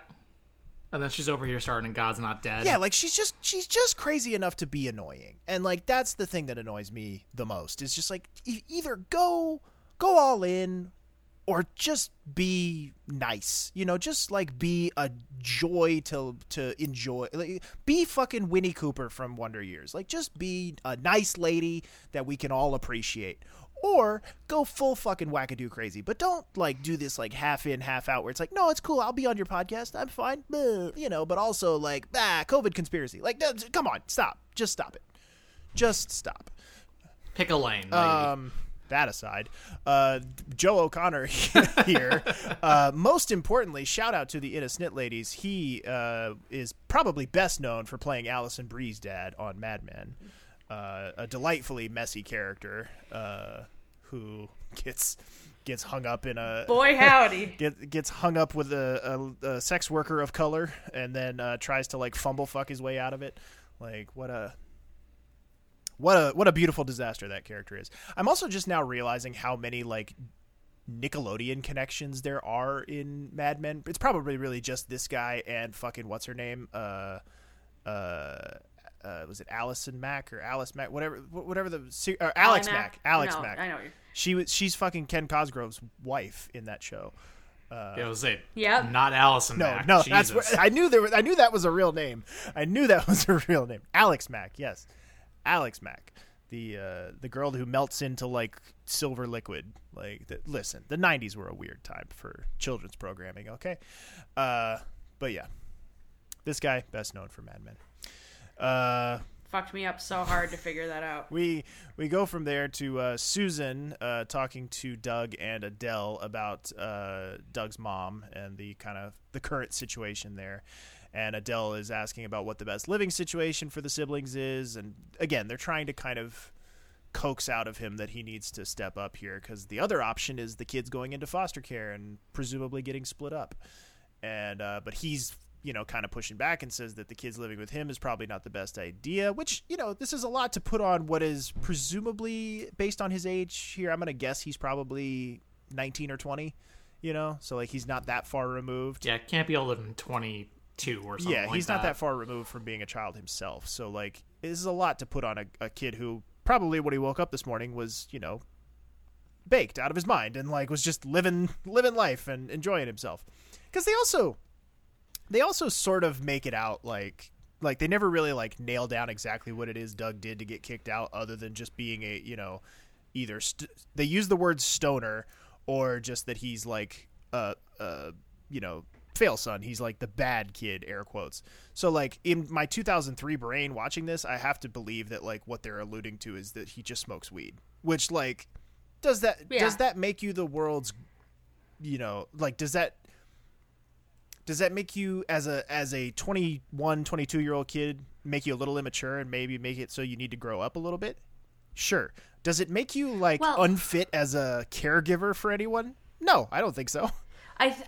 A: And then she's over here starring in God's Not Dead.
C: Yeah, like she's just she's just crazy enough to be annoying, and like that's the thing that annoys me the most. Is just like e- either go go all in, or just be nice. You know, just like be a joy to to enjoy. Like, be fucking Winnie Cooper from Wonder Years. Like just be a nice lady that we can all appreciate. Or go full fucking wackadoo crazy, but don't like do this like half in, half out where it's like, no, it's cool. I'll be on your podcast. I'm fine, you know. But also like, ah, COVID conspiracy. Like, come on, stop. Just stop it. Just stop.
A: Pick a lane. lady.
C: Um, that aside, uh, Joe O'Connor here. Uh, most importantly, shout out to the Innocent ladies. He uh, is probably best known for playing Alison Brie's dad on Mad Men. Uh, a delightfully messy character uh, who gets gets hung up in a
B: Boy, howdy.
C: get, gets hung up with a, a, a sex worker of color and then uh, tries to like fumble fuck his way out of it. Like what a what a what a beautiful disaster that character is. I'm also just now realizing how many like Nickelodeon connections there are in Mad Men. It's probably really just this guy and fucking what's her name? Uh, uh, uh, was it Allison Mack or Alice Mack? Whatever, whatever the se- uh, Alex
B: Ally
C: Mack. Alex
B: No,
C: Mack.
B: I know. you're-
C: She was she's fucking Ken Cosgrove's wife in that show.
A: it was it.
B: Yep.
A: Not Allison
C: No,
A: Mack.
C: no,
A: Jesus.
C: that's what, I knew there. Was, I knew that was a real name. I knew that was a real name. Alex Mack, yes, Alex Mack, the uh, the girl who melts into like silver liquid. Like, the, listen, the '90s were a weird time for children's programming. Okay, uh, but yeah, this guy best known for Mad Men. Uh,
B: Fucked me up so hard to figure that out.
C: we we go from there to uh, Susan uh, talking to Doug and Adele about uh, Doug's mom and the kind of the current situation there. And Adele is asking about what the best living situation for the siblings is, and again, they're trying to kind of coax out of him that he needs to step up here because the other option is the kids going into foster care and presumably getting split up. And uh, but he's you know kind of pushing back and says that the kids living with him is probably not the best idea. Which you know this is a lot to put on what is presumably based on his age here. I'm gonna guess he's probably 19 or 20. You know, so like he's not that far removed.
A: Yeah, can't be older than 22 or something
C: Yeah,
A: like
C: he's not that far removed from being a child himself. So like, this is a lot to put on a, a kid who probably when he woke up this morning was you know baked out of his mind and like was just living living life and enjoying himself. Because they also they also sort of make it out like like they never really like nail down exactly what it is Doug did to get kicked out, other than just being a you know either st- they use the word stoner or just that he's like uh uh you know fail son. He's like the bad kid air quotes. So like in my 2003 brain watching this i have to believe that like what they're alluding to is that he just smokes weed which like does that
B: Yeah.
C: does that make you the world's you know like does that does that make you as a as a 21 22 year old kid make you a little immature and maybe make it so you need to grow up a little bit? Sure. Does it make you like
B: Well-
C: unfit as a caregiver for anyone? No i don't think so.
B: I th-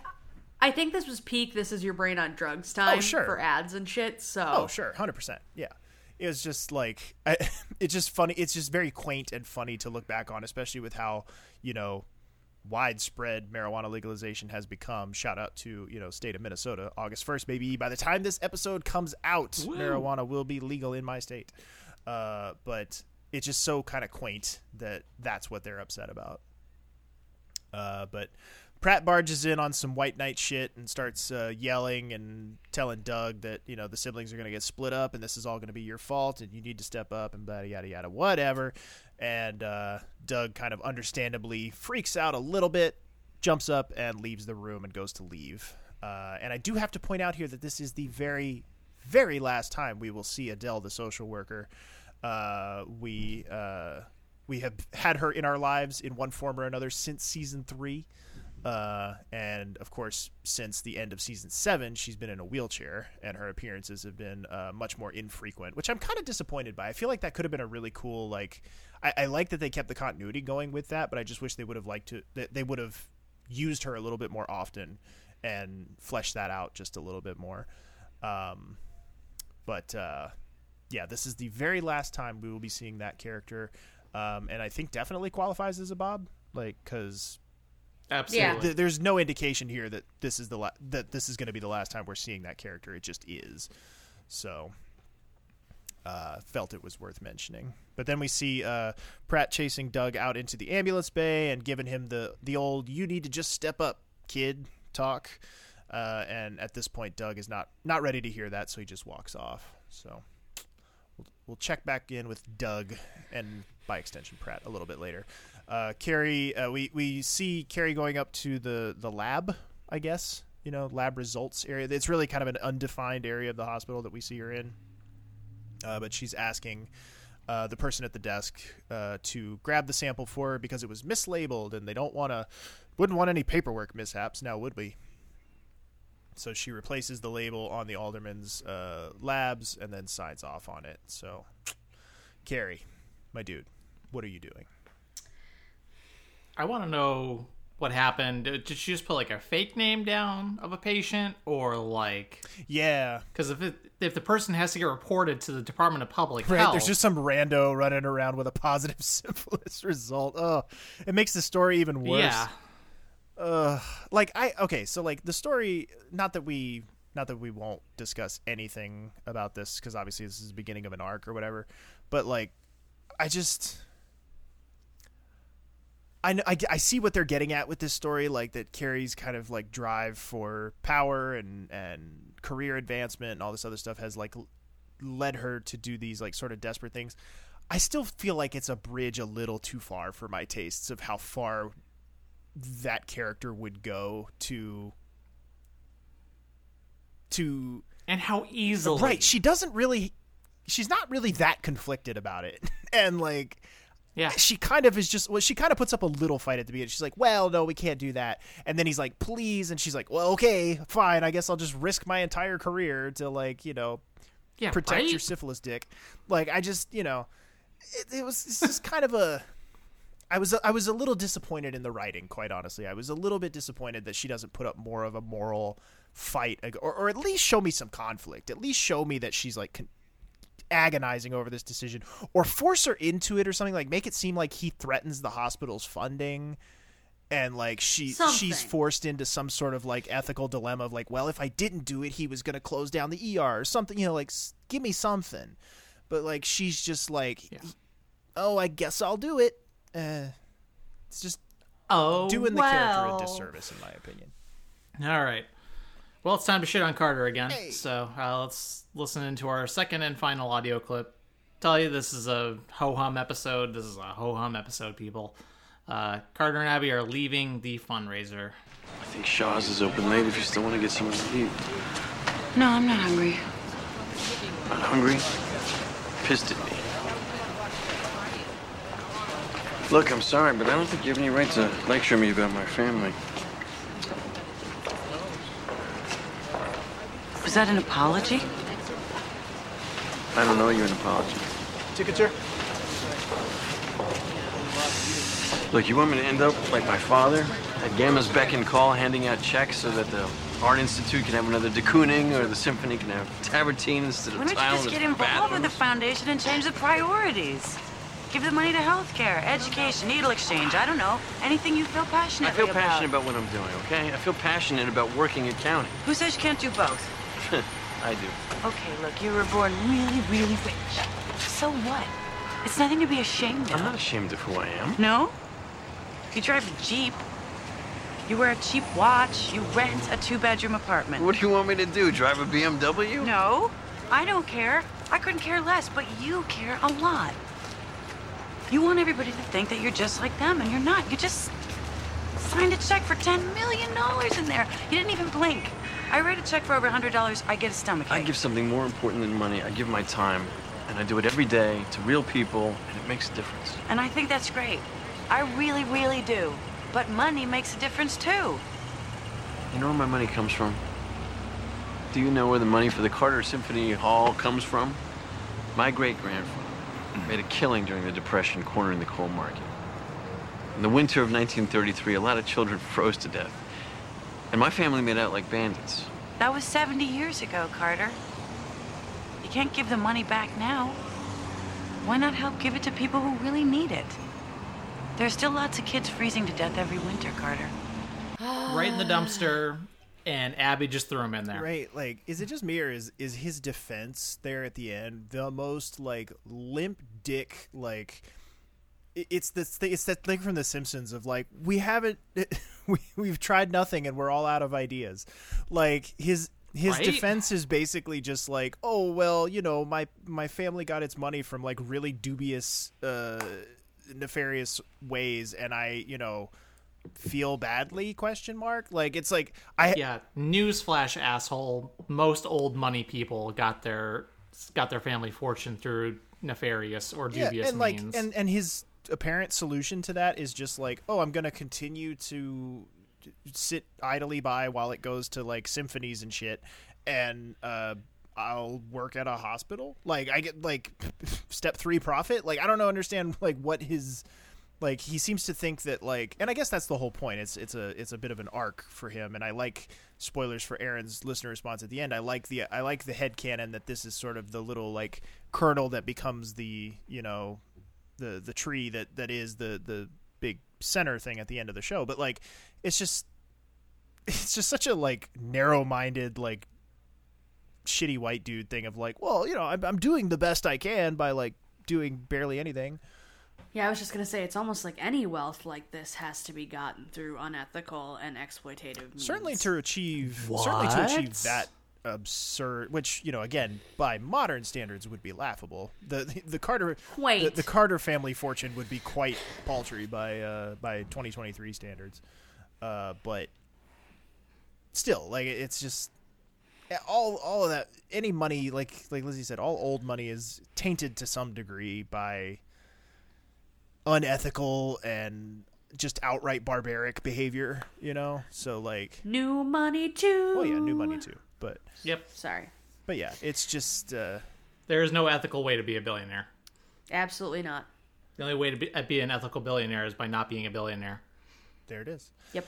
B: I think this was peak. This is your brain on drugs time
C: Oh, sure.
B: for ads and shit. So
C: Oh, sure, hundred percent. Yeah, it was just like I, it's just funny. It's just very quaint and funny to look back on, especially with how you know widespread marijuana legalization has become. Shout out to you know state of Minnesota, August first, baby. By the time this episode comes out, marijuana will be legal in my state. Uh, but it's just so kind of quaint that that's what they're upset about. Uh, but Pratt barges in on some white knight shit and starts uh, yelling and telling Doug that you know the siblings are going to get split up and this is all going to be your fault and you need to step up and yada yada yada whatever. And uh, Doug kind of understandably freaks out a little bit, jumps up and leaves the room and goes to leave. Uh, and I do have to point out here that this is the very, very last time we will see Adele, the social worker. Uh, we uh, we have had her in our lives in one form or another since season three. Uh, and of course, since the end of season seven, she's been in a wheelchair, and her appearances have been uh, much more infrequent, which I'm kind of disappointed by. I feel like that could have been a really cool, like, I, I like that they kept the continuity going with that, but I just wish they would have liked to, they would have used her a little bit more often and fleshed that out just a little bit more. Um, but uh, yeah, this is the very last time we will be seeing that character, um, and I think definitely qualifies as a Bob, like because
A: Absolutely.
C: th- there's no indication here that this is the la- that this is going to be the last time we're seeing that character. It just is. So, uh, felt it was worth mentioning. But then we see uh, Pratt chasing Doug out into the ambulance bay and giving him the the old "you need to just step up, kid" talk. Uh, and at this point, Doug is not not ready to hear that, so he just walks off. So we'll, we'll check back in with Doug and by extension Pratt a little bit later. Uh, Kerry, uh, we we see Kerry going up to the the lab, I guess you know lab results area. It's really kind of an undefined area of the hospital that we see her in. Uh, but she's asking uh, the person at the desk uh, to grab the sample for her because it was mislabeled, and they don't want to wouldn't want any paperwork mishaps now, would we? So she replaces the label on the alderman's uh, labs and then signs off on it. So, Kerry, my dude, what are you doing?
A: I want to know what happened. Did she just put like a fake name down of a patient, or like
C: Yeah,
A: because if it, if the person has to get reported to the Department of Public
C: right.
A: Health,
C: There's just some rando running around with a positive syphilis result. Oh, it makes the story even worse.
A: yeah,
C: uh like i okay so like the story not that we not that we won't discuss anything about this because obviously this is the beginning of an arc or whatever but like i just I, I, I see what they're getting at with this story like that kerry's kind of like drive for power and and career advancement and all this other stuff has like led her to do these like sort of desperate things. I still feel like it's a bridge a little too far for my tastes of how far that character would go to to
A: and how easily
C: right she doesn't really she's not really that conflicted about it. And like
A: Yeah,
C: she kind of is just well she kind of puts up a little fight at the beginning she's like well no we can't do that and then he's like please and she's like well okay fine i guess i'll just risk my entire career to like you know
A: yeah,
C: protect
A: right?
C: your syphilis dick like i just you know it, it was it's just kind of a I was I was a little disappointed in the writing, quite honestly. I was a little bit disappointed that she doesn't put up more of a moral fight, or, or at least show me some conflict. At least show me that she's like con- agonizing over this decision, or force her into it, or something like make it seem like he threatens the hospital's funding, and like she she's forced into some sort of like ethical dilemma of like, well, if I didn't do it, he was going to close down the ER or something. You know, like s- give me something. But like she's just like,
A: Yeah.
C: oh, I guess I'll do it. Uh, it's just
A: Oh,
C: doing the character a disservice, in my opinion.
A: all right. Well, it's time to shit on Carter again.
C: Hey.
A: So uh, let's listen into our second and final audio clip. Tell you this is a ho hum episode. This is a ho hum episode, people. Uh, Carter and Abby are leaving the fundraiser.
E: I think Shaw's is open late if you still want to get something to eat.
F: No, I'm not hungry.
E: Not hungry? Pissed at me. Look, I'm sorry, but I don't think you have any right to lecture me about my family.
F: Was that an apology?
E: I don't know you're an apology.
C: Ticket, sir?
E: Look, you want me to end up like my father? At Gamma's beck and call, handing out checks so that the Art Institute can have another de Kooning, or the symphony can have tabertine instead of
F: Why don't you just get
E: its
F: involved with the foundation and change the priorities? Give the money to healthcare, education, needle exchange. I don't know. Anything you feel passionate about.
E: I
F: passionately
E: feel passionate about what I'm doing, okay? I feel passionate about working at county.
F: Who says you can't do both?
E: I do.
F: Okay, look, you were born really, really rich. So what? It's nothing to be ashamed of.
E: I'm not ashamed of who I am.
F: No? You drive a Jeep. You wear a cheap watch. You rent a two bedroom apartment.
E: What do you want me to do? Drive a BMW?
F: No, I don't care. I couldn't care less, but you care a lot. You want everybody to think that you're just like them, and you're not. You just signed a check for $10 million in there. You didn't even blink. I write a check for over $100, I get a stomach
E: I give something more important than money. I give my time, and I do it every day to real people, and it makes a difference.
F: And I think that's great. I really, really do. But money makes a difference too.
E: You know where my money comes from? Do you know where the money for the Carter Symphony Hall comes from? My great grandfather made a killing during the Depression cornering the coal market. In the winter of 1933, a lot of children froze to death. And my family made out like bandits.
F: That was 70 years ago, Carter. You can't give the money back now. Why not help give it to people who really need it? There's still lots of kids freezing to death every winter, Carter.
A: right in the dumpster, and Abby just threw him in there.
C: Right, like, is it just me or is is his defense there at the end the most like limp dick like? It's this thing. It's that thing from The Simpsons of like we haven't, we we've tried nothing and we're all out of ideas. Like his his
A: Right?
C: defense is basically just like, oh well, you know, my my family got its money from like really dubious, uh, nefarious ways, and I, you know, feel badly? Question mark. Like it's like I
A: Yeah, newsflash, asshole. Most old money people got their got their family fortune through nefarious or dubious
C: and like
A: means.
C: and and his apparent solution to that is just like oh i'm gonna continue to sit idly by while it goes to like symphonies and shit and uh i'll work at a hospital? Like i get like step three profit? Like i don't know understand like what his like he seems to think that like and i guess that's the whole point. It's it's a it's a bit of an arc for him and i like spoilers for aaron's listener response at the end i like the i like the head canon that this is sort of the little like kernel that becomes the you know the the tree that that is the the big center thing at the end of the show but like it's just it's just such a like narrow-minded like shitty white dude thing of like well you know i'm, I'm doing the best i can by like doing barely anything
B: Yeah, I was just gonna say it's almost like any wealth like this has to be gotten through unethical and exploitative means.
C: certainly to achieve certainly to achieve that absurd which you know again by modern standards would be laughable. The the, the carter the, the carter family fortune would be quite paltry by uh by 2023 standards. Uh but still like it's just all all of that any money like like Lizzie said all old money is tainted to some degree by unethical and just outright barbaric behavior you know? So like
B: new money too.
C: oh yeah new money too but
A: yep,
B: Sorry,
C: but yeah it's just uh
A: there is no ethical way to be a billionaire.
B: absolutely not.
A: The only way to be, uh, be an ethical billionaire is by not being a billionaire.
C: there it is
B: Yep,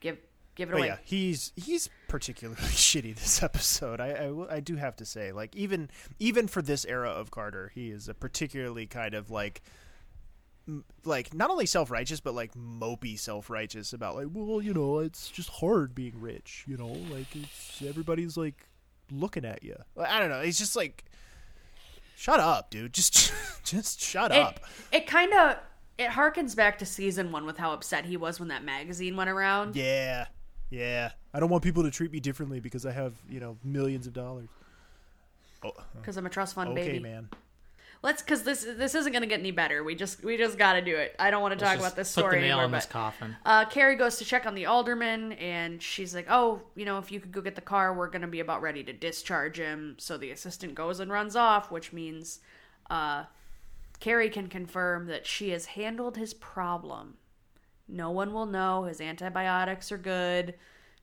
B: give give it
C: but
B: away.
C: yeah he's he's particularly shitty this episode I I do have to say like even even for this era of carter he is a particularly kind of like m- like not only self-righteous but like mopey self-righteous about like well you know it's just hard being rich you know? Like it's everybody's like looking at you i don't know. He's just like shut up dude. Just just shut
B: It
C: up.
B: it kind of it harkens back to season one with how upset he was when that magazine went around.
C: yeah yeah. I don't want people to treat me differently because i have you know millions of dollars.
B: Because I'm a trust fund
C: okay
B: baby.
C: man
B: Let's because this this isn't gonna get any better. We just we just got to do it. I don't want to talk about this
A: put
B: story
A: the nail
B: anymore.
A: in this coffin.
B: uh, Kerry goes to check on the alderman, and she's like, "Oh, you know, if you could go get the car, we're gonna be about ready to discharge him." So the assistant goes and runs off, which means uh, Kerry can confirm that she has handled his problem. No one will know. His antibiotics are good.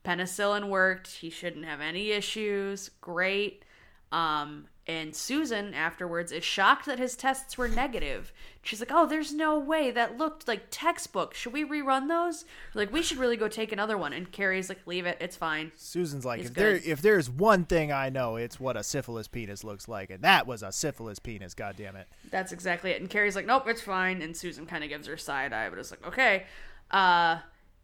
B: Penicillin worked. He shouldn't have any issues. Great. Um, And Susan afterwards is shocked that his tests were negative. She's like, "Oh, there's no way that looked like textbook. Should we rerun those? Like, we should really go take another one." And Kerry's like, "Leave it. It's fine."
C: Susan's like,
B: He's
C: if, there, if there's one thing I know, it's what a syphilis penis looks like, and that was a syphilis penis. God damn it!
B: That's exactly it. And Kerry's like, "Nope, it's fine." And Susan kind of gives her side eye, but it's like, "Okay." Uh,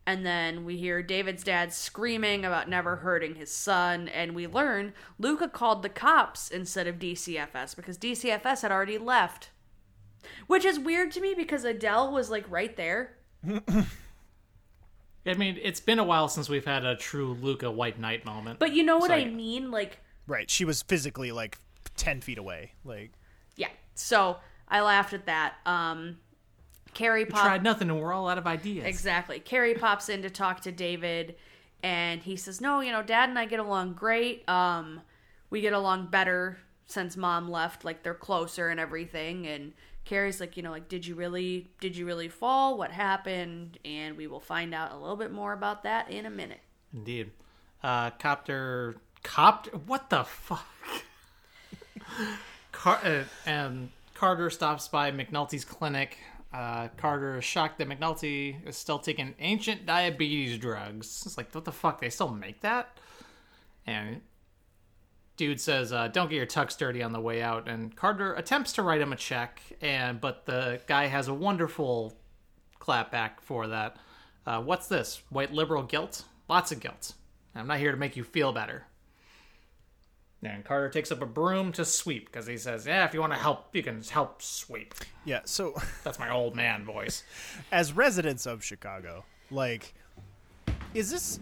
B: and then we hear David's dad screaming about never hurting his son, and we learn Luka called the cops instead of DCFS because DCFS had already left. Which is weird to me because Adele was like right there.
A: I mean, it's been a while since we've had a true Luka White Knight moment.
B: But you know what
A: So,
B: I
A: yeah.
B: mean? Like,
C: Right, she was physically like ten feet away. Like,
B: yeah. So I laughed at that. Um, Kerry
A: we tried nothing, and we're all out of ideas.
B: Exactly. Kerry pops in to talk to David, and he says, "No, you know, Dad and I get along great. Um, we get along better since Mom left. Like they're closer and everything." And Kerry's like, "You know, like did you really, did you really fall? What happened?" And we will find out a little bit more about that in a minute.
A: Indeed. Uh, copter. Copter. What the fuck? Car- uh, and Carter stops by McNulty's clinic. Uh, Carter is shocked that McNulty is still taking ancient diabetes drugs. It's like, what the fuck? They still make that? And dude says, uh, "Don't get your tux dirty on the way out." And Carter attempts to write him a check, and but the guy has a wonderful clapback for that. Uh, what's this? White liberal guilt? Lots of guilt. I'm not here to make you feel better. And Carter takes up a broom to sweep because he says, "Yeah, if you want to help, you can help sweep."
C: yeah. So,
A: That's my old man voice.
C: as residents of Chicago, like, is this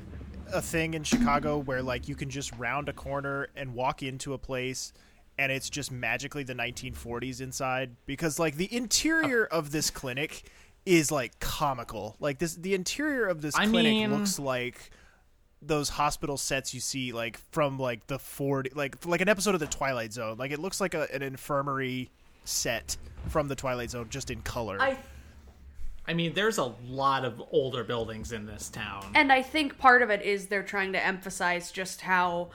C: a thing in Chicago where like you can just round a corner and walk into a place? And it's just magically the 1940s inside because, like, the interior of this clinic is like comical. Like this, the interior of this
A: I
C: clinic
A: mean-
C: looks like those hospital sets you see like from like the 40 like like an episode of the twilight zone like it looks like a, an infirmary set from the twilight zone just in color
B: I
A: I mean, there's a lot of older buildings in this town.
B: and I think part of it is they're trying to emphasize just how,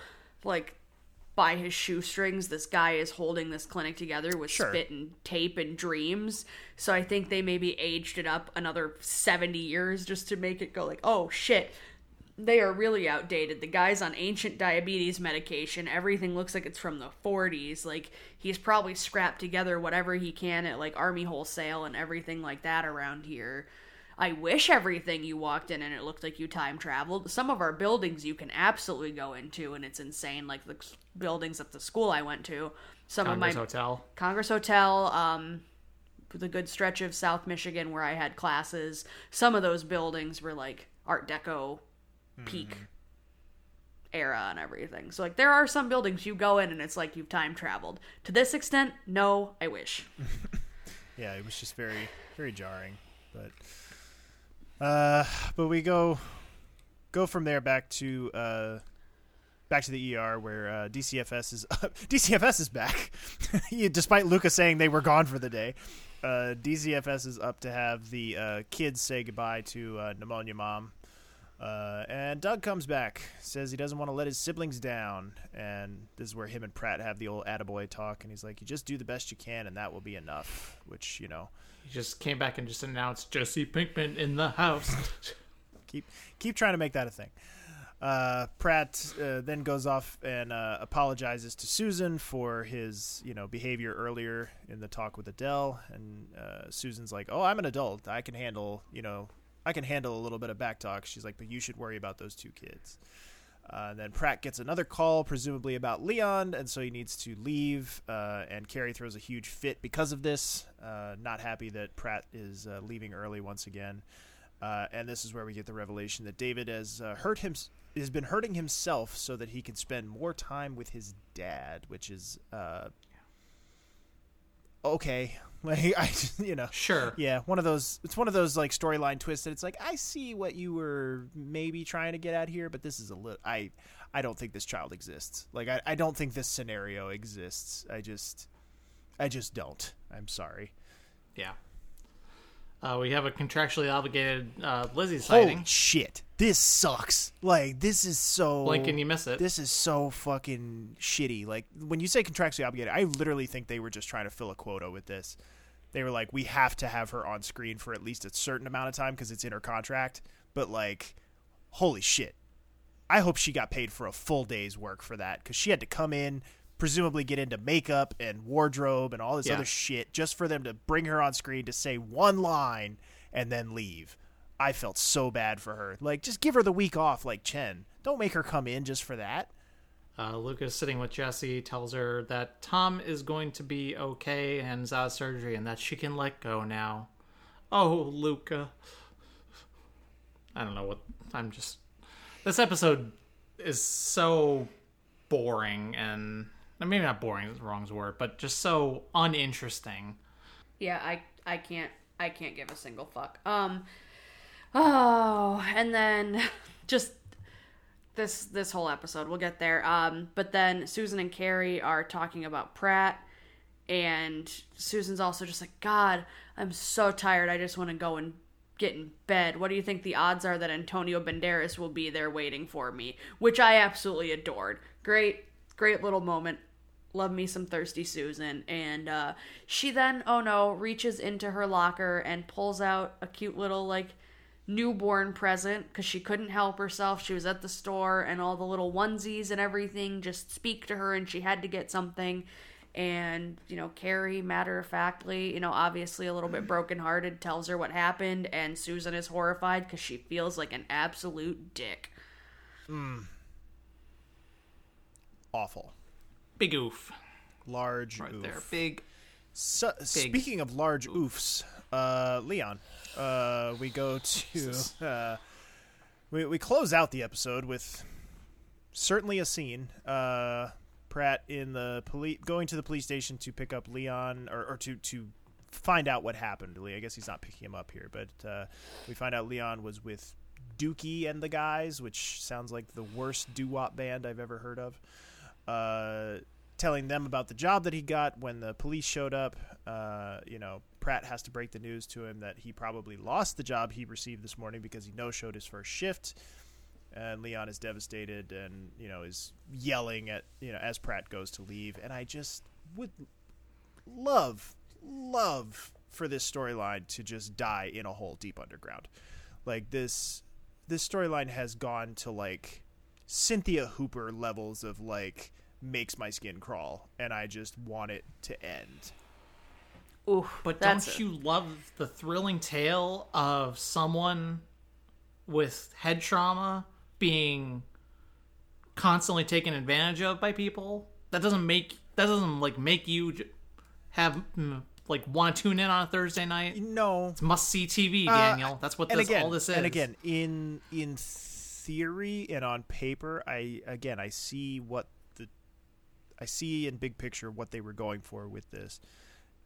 B: like, by his shoestrings, this guy is holding this clinic together with
C: Sure.
B: spit and tape and dreams. So I think they maybe aged it up another 70 years just to make it go like, oh shit, they are really outdated. The guy's on ancient diabetes medication. Everything looks like it's from the 40s. Like, he's probably scrapped together whatever he can at, like, Army Wholesale and everything like that around here. I wish everything you walked in and it looked like you time traveled. Some of our buildings you can absolutely go into and it's insane, like the buildings at the school I went to. Some
A: Congress
B: of my
A: Hotel.
B: Congress Hotel, um, the good stretch of South Michigan where I had classes. Some of those buildings were like Art Deco peak era and everything. So like there are some buildings you go in and it's like you've time traveled. To this extent, no, I wish.
C: yeah it was just very very jarring but uh but we go go from there back to uh back to the ER where uh, DCFS is DCFS is back despite Luka saying they were gone for the day uh, DCFS is up to have the uh, kids say goodbye to uh, pneumonia mom uh, and Doug comes back, says he doesn't want to let his siblings down, and this is where him and Pratt have the old attaboy talk, and he's like, "You just do the best you can, and that will be enough." Which you know,
A: He just came back and just announced Jesse Pinkman in the house.
C: keep keep trying to make that a thing. Uh, Pratt uh, then goes off and uh, apologizes to Susan for his you know behavior earlier in the talk with Adele, and uh, Susan's like, "Oh, I'm an adult. I can handle you know I can handle a little bit of back talk." She's like, "But you should worry about those two kids." Uh, then Pratt gets another call, presumably about Leon, and so he needs to leave. Uh, and Kerry throws a huge fit because of this. Uh, not happy that Pratt is uh, leaving early once again. Uh, and this is where we get the revelation that David has uh, hurt him, has been hurting himself so that he can spend more time with his dad, which is okay. Like I, you know,
A: Sure.
C: yeah, one of those. It's one of those like storyline twists that it's like I see what you were maybe trying to get at here, but this is a little. I, I don't think this child exists. Like I, I don't think this scenario exists. I just, I just don't. I'm sorry.
A: Yeah. Uh, we have a contractually obligated uh, Lizzie sighting.
C: Holy shit. This sucks. Like this is so
A: Blink and you miss it.
C: This is so fucking shitty. Like when you say contractually obligated, I literally think they were just trying to fill a quota with this. They were like, we have to have her on screen for at least a certain amount of time because it's in her contract. But like, holy shit. I hope she got paid for a full day's work for that because she had to come in, presumably get into makeup and wardrobe and all this
A: Yeah.
C: other shit just for them to bring her on screen to say one line and then leave. I felt so bad for her. Like, just give her the week off, like Chen. Don't make her come in just for that.
A: Uh, Luka's sitting with Jesse, tells her that Tom is going to be okay and is out of surgery and that she can let go now. Oh, Luka. I don't know what. I'm just. This episode is so boring and. Maybe not boring is the wrong word, but just so uninteresting.
B: Yeah, I I can't I can't give a single fuck. Um oh, and then just this this whole episode, we'll get there. Um but then Susan and Kerry are talking about Pratt and Susan's also just like, "God, I'm so tired. I just want to go and get in bed. What do you think the odds are that Antonio Banderas will be there waiting for me?" Which I absolutely adored. Great great little moment love me some thirsty Susan. And uh, she then, oh no, reaches into her locker and pulls out a cute little like newborn present because she couldn't help herself. She was at the store and all the little onesies and everything just speak to her, and she had to get something. And you know, Kerry, matter of factly, you know, obviously a little bit brokenhearted, tells her what happened, and Susan is horrified because she feels like an absolute dick. Hmm.
C: Awful.
A: Big oof.
C: Large
A: Right
C: oof.
A: there. Big.
C: So, speaking of large oofs, uh, Leon, uh, we go to uh, we we close out the episode with certainly a scene. Uh, Pratt in the police going to the police station to pick up Leon or, or to to find out what happened. to Lee, I guess he's not picking him up here, but uh, we find out Leon was with Dookie and the guys, which sounds like the worst doo wop band I've ever heard of. Uh, telling them about the job that he got when the police showed up. Uh, you know, Pratt has to break the news to him that he probably lost the job he received this morning because he no showed his first shift. And Leon is devastated and, you know, is yelling at, you know, as Pratt goes to leave. And I just would love, love for this storyline to just die in a hole deep underground. Like this, this storyline has gone to like Cynthia Hooper levels of like makes my skin crawl, and I just want it to end.
B: Ooh,
A: But don't
B: a-
A: you love the thrilling tale of someone with head trauma being constantly taken advantage of by people? That doesn't make that doesn't like make you have mm, like want to tune in on a Thursday night.
C: No,
A: It's must see TV, Daniel. That's what this,
C: again,
A: all this is.
C: and again, in in theory and on paper, I again I see what the I see in big picture what they were going for with this,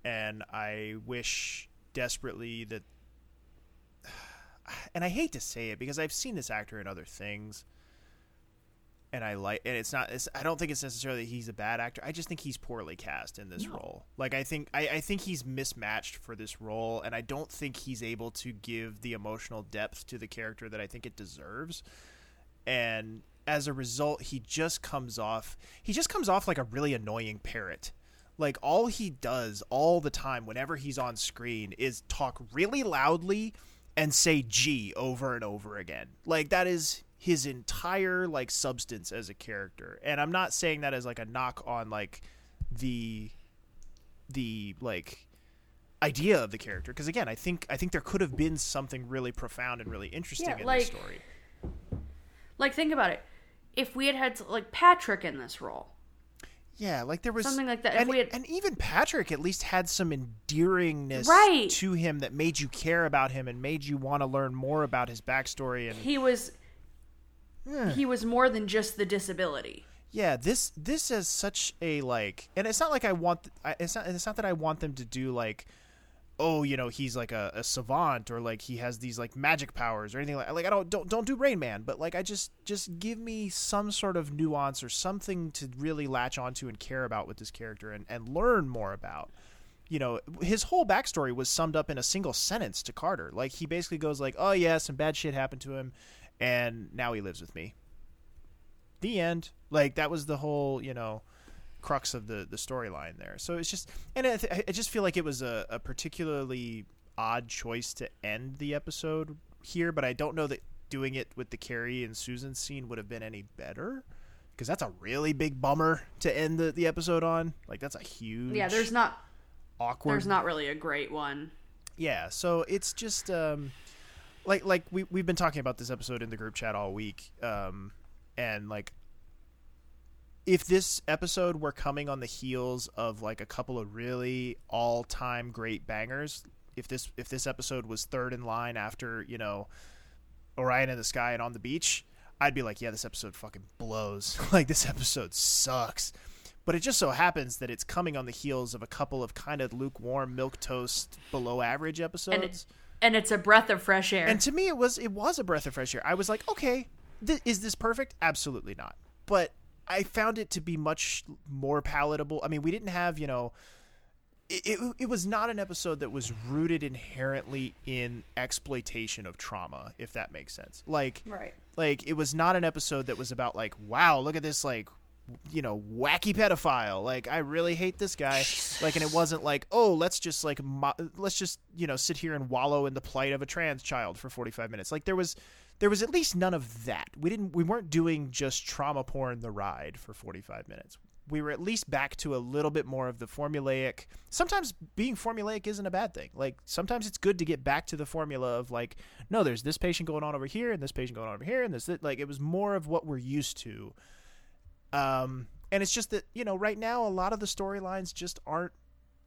C: and I wish desperately that. And I hate to say it because I've seen this actor in other things, and I like, and it's not. It's, I don't think it's necessarily that he's a bad actor. I just think he's poorly cast in this role. Like I think, I, I think he's mismatched for this role, and I don't think he's able to give the emotional depth to the character that I think it deserves. And as a result, he just comes off. He just comes off like a really annoying parrot. Like all he does all the time, whenever he's on screen, is talk really loudly and say "G" over and over again. Like that is his entire like substance as a character. And I'm not saying that as like a knock on like the the like idea of the character because again, I think I think there could have been something really profound and really interesting
B: Yeah,
C: in
B: like-
C: this story.
B: Like think about it. If we had had like Patrick in this role,
C: Yeah, like there was
B: Something like that. If
C: And,
B: we had-
C: and even Patrick at least had some endearingness
B: Right.
C: to him that made you care about him and made you want to learn more about his backstory. And
B: he was he was more than just the disability.
C: yeah, this this is such a like, and it's not like I want. It's not. It's not that I want them to do like, oh, you know, he's like a, a savant or like he has these like magic powers or anything like. Like I don't don't don't do Rain Man, but like I just just give me some sort of nuance or something to really latch onto and care about with this character and and learn more about. you know, his whole backstory was summed up in a single sentence to Carter. Like he basically goes like, "Oh yeah, some bad shit happened to him, and now he lives with me." The end. Like that was the whole, you know, crux of the the storyline there. So it's just, and I, th- I just feel like it was a, a particularly odd choice to end the episode here, but I don't know that doing it with the Kerry and Susan scene would have been any better because that's a really big bummer to end the, the episode on. Like that's a huge
B: Yeah, there's not
C: awkward.
B: there's not really a great one.
C: Yeah, so it's just um, like like we we've been talking about this episode in the group chat all week, um, and like if this episode were coming on the heels of like a couple of really all time great bangers, if this if this episode was third in line after you know Orion in the Sky and On the Beach, I'd be like, yeah, this episode fucking blows. like this episode sucks. But it just so happens that it's coming on the heels of a couple of kind of lukewarm milk toast below average episodes.
B: And and it's a breath of fresh air.
C: And to me, it was it was a breath of fresh air. I was like, okay, th- is this perfect? Absolutely not. But I found it to be much more palatable. I mean, we didn't have you know, it, it, it was not an episode that was rooted inherently in exploitation of trauma, if that makes sense. Like,
B: Right.
C: like it was not an episode that was about like, wow, look at this like you know wacky pedophile like i really hate this guy like and it wasn't like oh let's just like mo- let's just you know sit here and wallow in the plight of a trans child for 45 minutes like there was there was at least none of that. We didn't we weren't doing just trauma porn the ride for 45 minutes. We were at least back to a little bit more of the formulaic. Sometimes being formulaic isn't a bad thing. Like sometimes it's good to get back to the formula of like no there's this patient going on over here and this patient going on over here and this like it was more of what we're used to. Um, and it's just that you know right now a lot of the storylines just aren't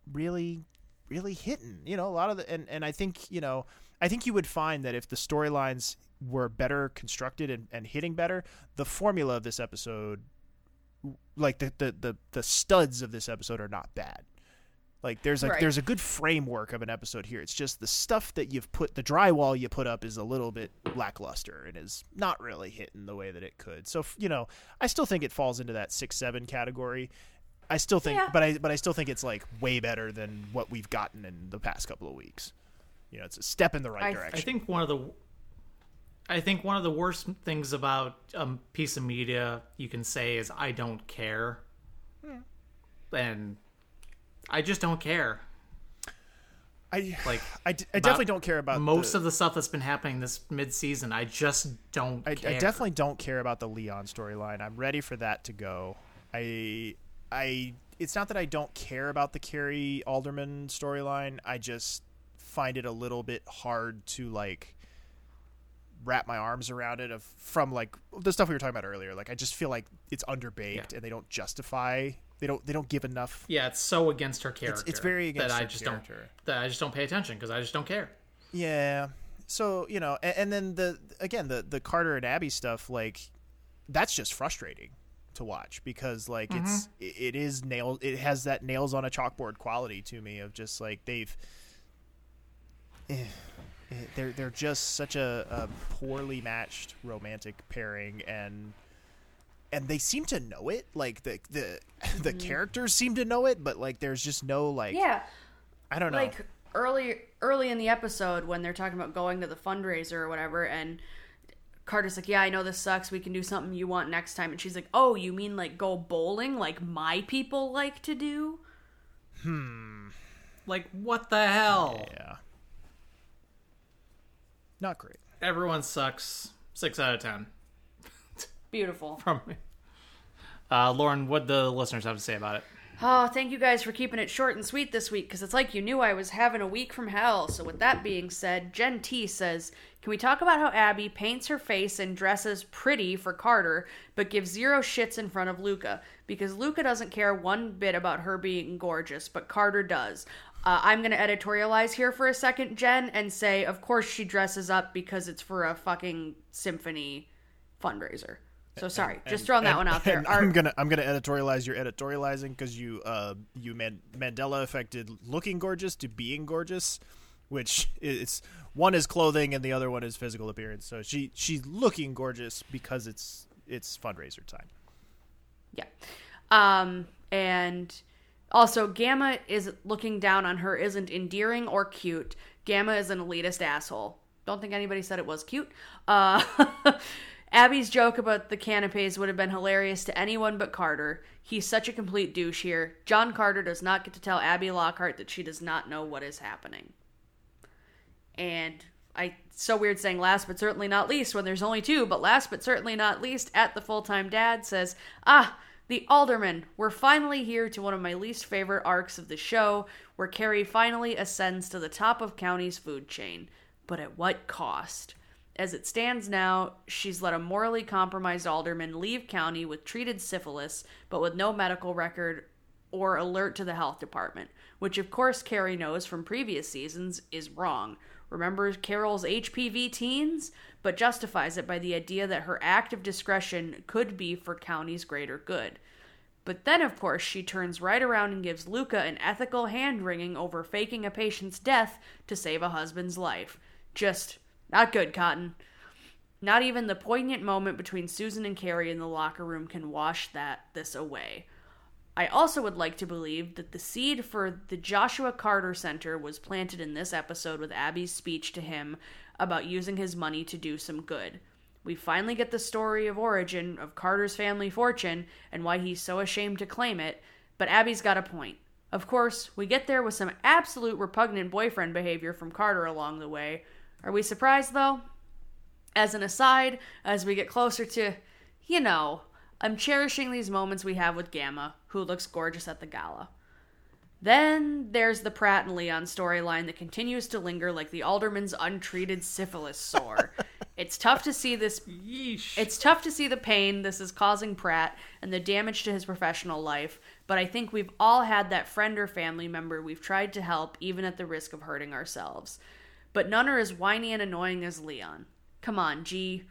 C: really really hitting. You know, a lot of the and and I think you know I think you would find that if the storylines were better constructed and, and hitting better, the formula of this episode, like the, the the the studs of this episode, are not bad. Like there's like
B: Right.
C: there's a good framework of an episode here. It's just the stuff that you've put the drywall you put up is a little bit lackluster and is not really hitting the way that it could. So you know, I still think it falls into that six seven category. I still think,
B: Yeah.
C: but I but I still think it's like way better than what we've gotten in the past couple of weeks. You know, it's a step in the right
B: I- I
C: direction.
A: I think one of the I think one of the worst things about a piece of media you can say is I don't care. Hmm. And I just don't care.
C: I
A: Like
C: I, d- I definitely don't care about
A: most
C: the,
A: of the stuff that's been happening this mid-season. I just don't
C: I, I definitely don't care about the Leon storyline. I'm ready for that to go. I I it's not that I don't care about the Kerry Alderman storyline. I just find it a little bit hard to like wrap my arms around it of from like the stuff we were talking about earlier. Like I just feel like it's underbaked
A: Yeah.
C: and they don't justify they don't they don't give enough
A: Yeah, it's so against her character.
C: it's very against
A: that I just
C: character.
A: don't that I just don't pay attention because I just don't care.
C: Yeah. So you know, and, and then the again the the Carter and Abby stuff, like that's just frustrating to watch because like it's mm-hmm. it, it is nail it has that nails on a chalkboard quality to me of just like they've Eh, eh, they're they're just such a, a poorly matched romantic pairing and and they seem to know it like the the the mm-hmm. characters seem to know it but like there's just no like
B: yeah.
C: I don't know
B: like early early in the episode when they're talking about going to the fundraiser or whatever and Carter's like, "Yeah, I know this sucks. We can do something you want next time." And she's like, "Oh, you mean like go bowling like my people like to do?" Hmm.
A: Like what the hell?
C: yeah not great
A: Everyone sucks. Six out of ten
B: Beautiful.
A: from me. Uh, Lauren, what the listeners have to say about it?
B: Oh, thank you guys for keeping it short and sweet this week because it's like you knew I was having a week from hell. So, with that being said, Jen T says, Can we talk about how Abby paints her face and dresses pretty for Carter, but gives zero shits in front of Luka? Because Luka doesn't care one bit about her being gorgeous, but Carter does. Uh, I'm going to editorialize here for a second, Jen, and say, of course she dresses up because it's for a fucking symphony fundraiser. So sorry, just throwing that one out there.
C: and I'm gonna I'm gonna editorialize your editorializing because you uh you Man- Mandela affected looking gorgeous to being gorgeous, which it's one is clothing and the other one is physical appearance. So she she's looking gorgeous because it's it's fundraiser time.
B: Yeah. Um, and Also, Gamma is looking down on her isn't endearing or cute. Gamma is an elitist asshole. Don't think anybody said it was cute. Uh, Abby's joke about the canapes would have been hilarious to anyone but Carter. He's such a complete douche here. John Carter does not get to tell Abby Lockhart that she does not know what is happening. And I so weird saying last but certainly not least when there's only two, but last but certainly not least at the full time dad says, Ah, the Aldermen, We're finally here to one of my least favorite arcs of the show, where Kerry finally ascends to the top of County's food chain. But at what cost? As it stands now, she's let a morally compromised alderman leave county with treated syphilis, but with no medical record or alert to the health department, which of course Kerry knows from previous seasons is wrong. Remember Carol's HPV teens, but justifies it by the idea that her act of discretion could be for county's greater good. But then, of course, she turns right around and gives Luka an ethical hand wringing over faking a patient's death to save a husband's life. Just not good, Cotton. Not even the poignant moment between Susan and Kerry in the locker room can wash that this away. I also would like to believe that the seed for the Joshua Carter Center was planted in this episode with Abby's speech to him about using his money to do some good. We finally get the story of origin of Carter's family fortune and why he's so ashamed to claim it, but Abby's got a point. Of course, we get there with some absolute repugnant boyfriend behavior from Carter along the way. Are we surprised though? As an aside, as we get closer to, you know, I'm cherishing these moments we have with Gamma, who looks gorgeous at the gala. Then there's the Pratt and Leon storyline that continues to linger like the alderman's untreated syphilis sore. it's tough to see this
A: Yeesh.
B: it's tough to see the pain this is causing Pratt and the damage to his professional life, but I think we've all had that friend or family member we've tried to help even at the risk of hurting ourselves. But none are as whiny and annoying as Leon. Come on, G.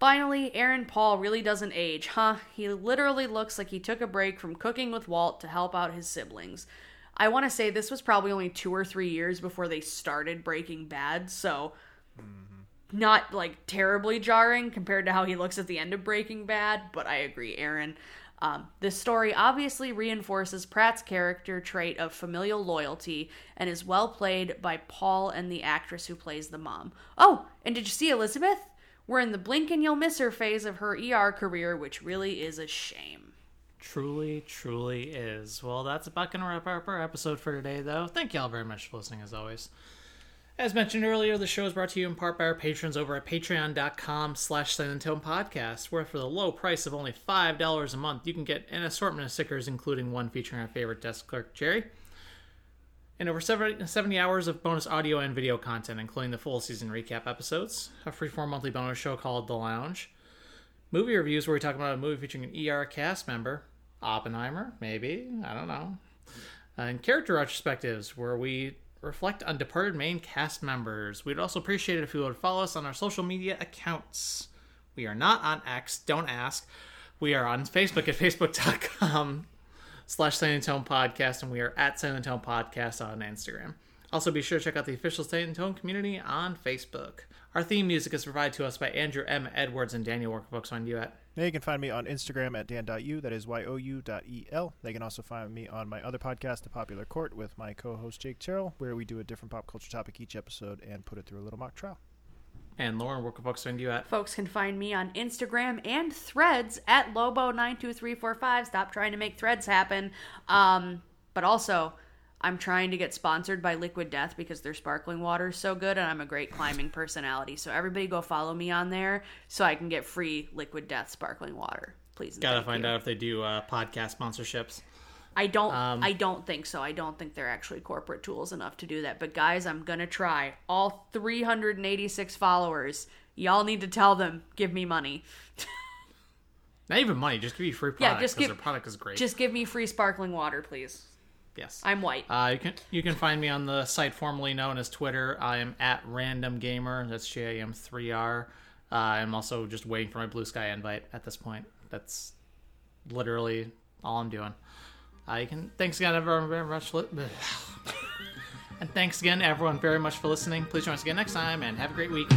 B: Finally, Aaron Paul really doesn't age, huh? He literally looks like he took a break from cooking with Walt to help out his siblings. I want to say this was probably only two or three years before they started Breaking Bad, so not like terribly jarring compared to how he looks at the end of Breaking Bad, but I agree, Aaron. Um, this story obviously reinforces Pratt's character trait of familial loyalty and is well played by Paul and the actress who plays the mom. Oh, and did you see Elizabeth? We're in the blink and you'll miss her phase of her ER career, which really is a shame.
A: Truly, truly is. Well, that's about going to wrap up our episode for today, though. Thank y'all very much for listening, as always. As mentioned earlier, the show is brought to you in part by our patrons over at patreon.com slash Podcast, where for the low price of only $5 a month, you can get an assortment of stickers, including one featuring our favorite desk clerk, Jerry, and over 70 70 hours of bonus audio and video content, including the full season recap episodes, a freeform monthly bonus show called The Lounge, movie reviews where we talk about a movie featuring an ER cast member, Oppenheimer, maybe, I don't know, and character retrospectives where we reflect on departed main cast members. We'd also appreciate it if you would follow us on our social media accounts. We are not on X, don't ask. We are on Facebook at facebook.com slash San Antonio Podcast, and we are at San Antonio Podcast on Instagram. Also, be sure to check out the official San Antonio community on Facebook. Our theme music is provided to us by Andrew M. Edwards and Daniel Workbooks on you at.
C: Now you can find me on Instagram at dan.u, that is Y-O-U dot E-L. They can also find me on my other podcast, The Popular Court, with my co-host Jake Terrell, where we do a different pop culture topic each episode and put it through a little mock trial.
A: And Lauren Workbooks on you at.
B: Folks can find me on Instagram and threads at Lobo92345. Stop trying to make threads happen. Um, but also, I'm trying to get sponsored by Liquid Death because their sparkling water is so good and I'm a great climbing personality. So everybody go follow me on there so I can get free Liquid Death sparkling water. Please.
A: Gotta find
B: you.
A: out if they do uh, podcast sponsorships.
B: I don't
A: Um,
B: I don't think so. I don't think they're actually corporate tools enough to do that. But guys, I'm going to try. All 386 followers, y'all need to tell them give me money.
A: Not even money, just give me free
B: Yeah, just
A: because
B: give-
A: their product is great.
B: Just give me free sparkling water, please.
A: yes.
B: I'm white.
A: Uh, you can you can find me on the site formerly known as Twitter. I am at Random Gamer. That's J A M three R. Uh, I'm also just waiting for my Blue Sky invite at this point. That's literally all I'm doing. Uh, you can thanks again everyone very much. Li- and thanks again everyone very much for listening. Please join us again next time and have a great week.